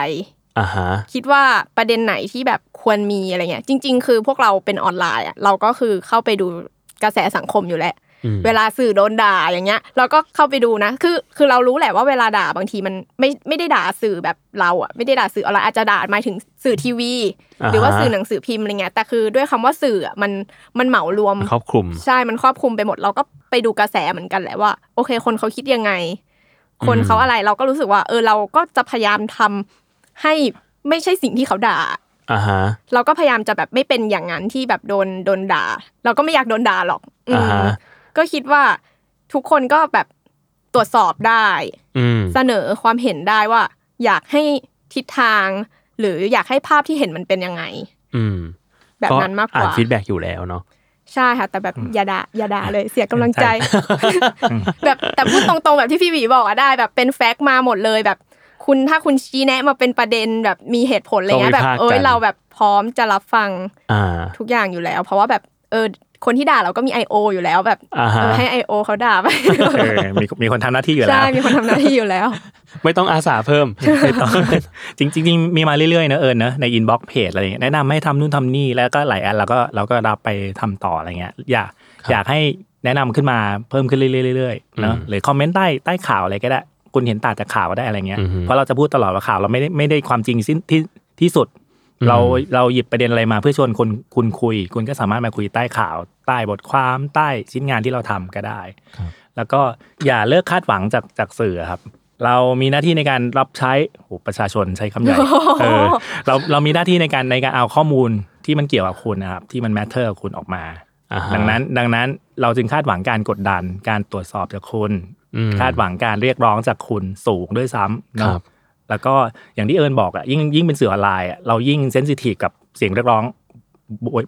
อ่าฮะคิดว่าประเด็นไหนที่แบบควรมีอะไรเงี้ยจริง ๆ คือพวกเราเป็นออนไลน์อะเราก็คือเข้าไปดูกระแสสังคมอยู่แหละอืม เวลาสื่อโดนด่าอย่างเงี้ย เราก็เข้าไปดูนะ คือคือเรารู้แหละว่าเวลาด่าบางทีมันไม่ไม่ได้ด่าสื่อแบบเราอะไม่ได้ด่าสื่ออะไรอาจจะด่าหมายถึงสื่อทีวี หรือว่าสื่อหนังสือพิมพ์อะไรเงี้ยแต่คือด้วยคำว่าสื่ออะมันมันเหมารวมครอบคลุม ใช่มันครอบคลุมไปหมดเราก็ไปดูกระแสเหมือนกันแหละว่า โอเค คนเขาคิดยังไง คนอืมเขาอะไรเราก็รู้สึกว่า เออเราก็จะพยายามทำให้ไม่ใช่สิ่งที่เขาด่าอ่าฮะเราก็พยายามจะแบบไม่เป็นอย่างนั้นที่แบบโดนโดนด่า เราก็ไม่อยากโดนด่าหรอกอืมอ่าฮะ ก็คิดว่าทุกคนก็แบบตรวจสอบได้อืมเสนอความเห็นได้ว่า อยากให้ทิศทาง หรืออยากให้ภาพที่เห็นมันเป็นยังไง อืมแบบนั้นมากกอ่านว่า feedback อยู่แล้วเนาะใช่ค่ะ แต่แบบอย่าด่าอย่าด่าเลยเสียกำลังใจ แบบแต่พูดตรงๆแบบที่พี่หวีบอกอะได้ แบบเป็น fact มาหมดเลยแบบ คุณถ้าคุณชี้แนะมาเป็นประเด็นแบบมีเหตุผลอะไรเงี้ยก็แบบวิพากษ์เอ้กัยนเราแบบพร้อมจะรับฟังอ่าทุกอย่างอยู่แล้ว เพราะว่าแบบเออ คนที่ด่าเราก็มี I.O. อยู่แล้วแบบอ่าฮะเออให้ I.O. เขาด่าไปเออมีมีคนทำหน้าที่อยู่แล้ใช่วมีคนทำหน้าที่อยู่แล้ว ไม่ต้องอาสาเพิ่มไม่ต้องจริงจริงๆมีมาเรื่อยๆนะเอิญนะในอินบ็อกเพจอะไรอย่างเงี้ยแนะนำให้ทำนู่นทำนี่แล้วก็หลายอันเราก็เราก็รับไปทำต่ออะไรเงี้ยอยากครับอยากให้แนะนำขึ้นมาเพิ่มขึ้นเรื่อยๆเรื่อยๆเนาะอืมหรือ comment ใต้ใต้ข่าวอะไรก็ได้ คุณเห็นต่างจากข่าวก็ได้อะไรเงี้ยอือฮึเพราะเราจะพูดตลอดว่าข่าวเราไม่ได้ไม่ได้ความจริงสิ้นที่ที่สุดอืม เราเราหยิบประเด็นอะไรมาเพื่อชวนคนคุณคุย คุณก็สามารถมาคุยใต้ข่าวใต้บทความใต้ชิ้นงานที่เราทำก็ได้ แล้วก็อย่าเลิกคาดหวังจากจากสื่อครับ เรามีหน้าที่ในการรับใช้โอ้ประชาชนใช้คำใหญ่เออเราเรามีหน้าที่ในการในการเอาข้อมูลที่มันเกี่ยวกับคุณนะครับที่มัน matter กับคุณออกมาอ่าฮะดังนั้นดังนั้นเราจึงคาดหวังการกดดันการตรวจสอบจากคุณอืมคาดหวังการเรียกร้องจากคุณสูงด้วยซ้ำคเนาะรับ แล้วก็อย่างที่เอิญบอกอะยิ่งยิ่งเป็นสื่อออนไลน์อะเรายิ่งเซนซิทีฟกับเสียงเรียกร้อง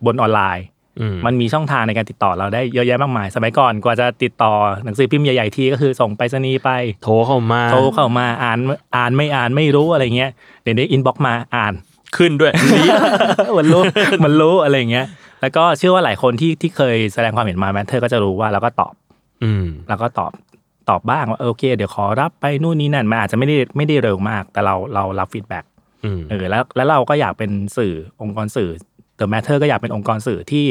บนออนไลน์อืมมันมีช่องทางในการติดต่อเราได้เยอะแยะมากมาย สมัยก่อนกว่าจะติดต่อหนังสือพิมพ์ใหญ่ๆทีก็คือส่งไปรษณีย์ไป โทรเข้ามา โทรเข้ามาอ่านอ่านไม่อ่านไม่รู้อะไรเงี้ยเดี๋ยวนี้อินบ็อกมาอ่านขึ้นด้วยมันรู้มันรู้อะไรเงี้ย แล้วก็เชื่อว่าหลายคนที่ที่เคยแสดงความเห็นมา Matter ก็จะรู้ว่าเราก็ตอบ อืมเราก็ตอบ ตอบบ้างว่าเออโอเค เดี๋ยวขอรับไปนู่นนี่นั่นมันอาจจะไม่ได้ไม่ได้เร็วมาก แต่เราเรารับ feedback อืมเออแล้วแล้วเราก็อยากเป็นสื่อองค์กรสื่อ The Matter ก็อยากเป็นองค์กรสื่อที่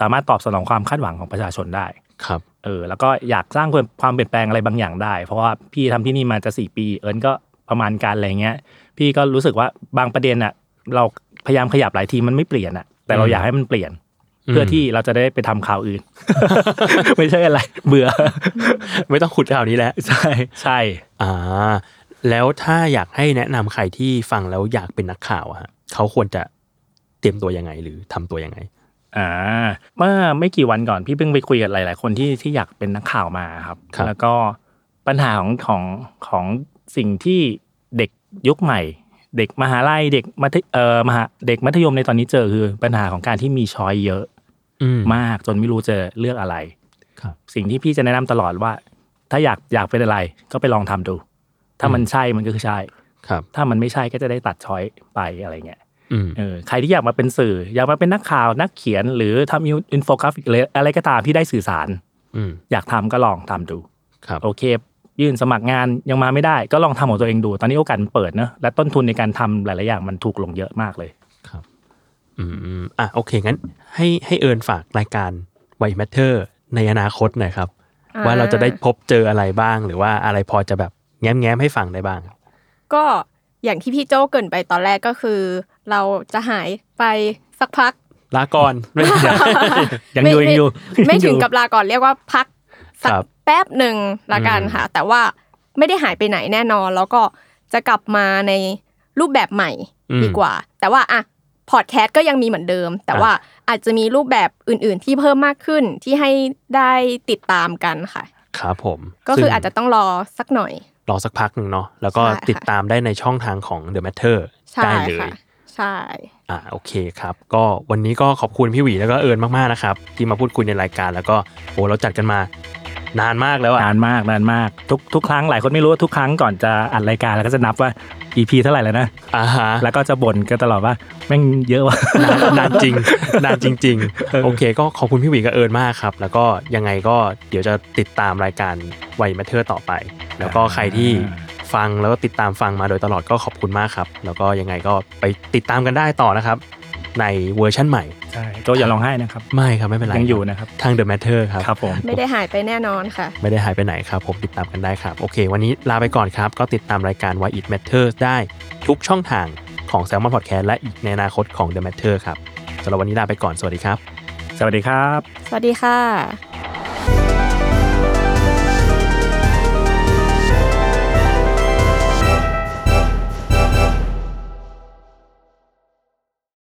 สามารถตอบสนองความคาดหวังของประชาชนได้ครับเออแล้วก็อยากสร้างความเปลี่ยนแปลงอะไรบางอย่างได้ เพราะว่าพี่ทำที่นี่มาจะสี่ปี เอิญก็ประมาณการอะไรเงี้ย พี่ก็รู้สึกว่าบางประเด็นอะเราพยายามขยับหลายทีมันไม่เปลี่ยนอะแต่เราอืมอยากให้มันเปลี่ยนอืม เพื่อที่เราจะได้ไปทำข่าวอื่น ไม่ใช่อะไร เบื่อ ไม่ต้องขุดข่าวนี้แล้วใช่ใช่อ่าแล้วถ้าอยากให้แนะนำใครที่ฟังแล้วอยากเป็นนักข่าวอะฮะเขาควรจะเตรียมตัวยังไงหรือทำตัวยังไงอ่าเมื่อไม่กี่วันก่อนพี่เพิ่งไปคุยกับหลาย ๆ คนที่ที่อยากเป็นนักข่าวมาครับครับแล้วก็ปัญหาของของของสิ่งที่เด็กยุคใหม่ เด็กมหาลัยเด็กมัธเอ่อมหาเด็กมัธยมในตอนนี้เจอคือปัญหาของการที่มี choice เยอะอืมมากจนไม่รู้จะเลือกอะไรครับสิ่งที่พี่จะแนะนำตลอดว่า ถ้าอยากอยากเป็นอะไร ก็ไปลองทำดู ถ้ามันใช่มันก็คือใช่ครับ ถ้ามันไม่ใช่ก็จะได้ตัด choice ไปอะไรเงี้ยอืมเออใครที่อยากมาเป็นสื่อ อยากมาเป็นนักข่าวนักเขียน หรือทำอินโฟกราฟิกเลยอะไรก็ตามที่ได้สื่อสารอืมอยากทำก็ลองทำดูครับโอเค ยื่นสมัครงานยังมาไม่ได้ ก็ลองทำของตัวเองดู ตอนนี้โอกาสมันเปิดเนอะและต้นทุนในการทำหลาย ๆ อย่างมันถูกลงเยอะมากเลยอืมอะโอเคงั้น ให้ให้เอิญฝากรายการ Why Matter ในอนาคตหน่อยครับอ่าว่าเราจะได้พบเจออะไรบ้าง หรือว่าอะไรพอจะแบบแง้มแง้มๆให้ฟังได้บ้าง ก็อย่างที่พี่โจเกริ่นไปตอนแรกก็คือ เราจะหายไปสักพักลาก่อนไม่ใช่ยังอยู่ไม่ยังอยู่ไม่ถึงยังอยู่กับลาก่อนเรียกว่าพัก สักครับแป๊บหนึ่งละกันอืมค่ะ แต่ว่าไม่ได้หายไปไหนแน่นอน แล้วก็จะกลับมาในรูปแบบใหม่อืมดีกว่า แต่ว่าอะพอดแคสต์ก็ยังมีเหมือนเดิม แต่อะว่าอาจจะมีรูปแบบอื่น ๆ ที่เพิ่มมากขึ้นที่ให้ได้ติดตามกันค่ะครับผม ก็คือซึ่งอาจจะต้องรอสักหน่อย รอสักพักหนึ่งเนาะแล้วก็ใช่ค่ะติดตามได้ในช่องทางของ The Matter ใช่ได้เลยค่ะใช่อ่าโอเคครับ ก็วันนี้ก็ขอบคุณพี่หวีแล้วก็เอิญมากๆนะครับ ที่มาพูดคุยในรายการแล้วก็โอ้เราจัดกันมา นานมากแล้วอะนานมากนานมาก ทุกทุกครั้งหลายคนไม่รู้ว่าทุกครั้งก่อนจะอัดรายการแล้วก็จะนับว่า EP เท่าไหร่แล้วนะอ่าฮะแล้วก็จะบ่นกันตลอดว่าแม่งเยอะว่ะนานนานจริง นานจริง ๆ โอเค ก็ขอบคุณพี่หวีกับเอิญมากครับ แล้วก็ยังไงก็เดี๋ยวจะติดตามรายการไวมาเทอร์ต่อไป แล้วก็ใครที่ฟังแล้วก็ติดตามฟังมาโดยตลอดก็ขอบคุณมากครับ แล้วก็ยังไงก็ไปติดตามกันได้ต่อนะครับ ในเวอร์ชั่นใหม่ ใช่โจอย่าร้องไห้นะครับไม่ครับไม่เป็นไรยังอยู่นะครับทาง The Matter ครับครับผมไม่ได้หายไปแน่นอนค่ะ ไม่ได้หายไปไหนครับ ผมติดตามกันได้ครับ โอเค วันนี้ลาไปก่อนครับ ก็ติดตามรายการ Why It Matters ได้ทุกช่องทางของ Salmon Podcast และอีกในอนาคตของ The Matter ครับสำหรับวันนี้ลาไปก่อนสวัสดีครับ สวัสดีครับ สวัสดีค่ะ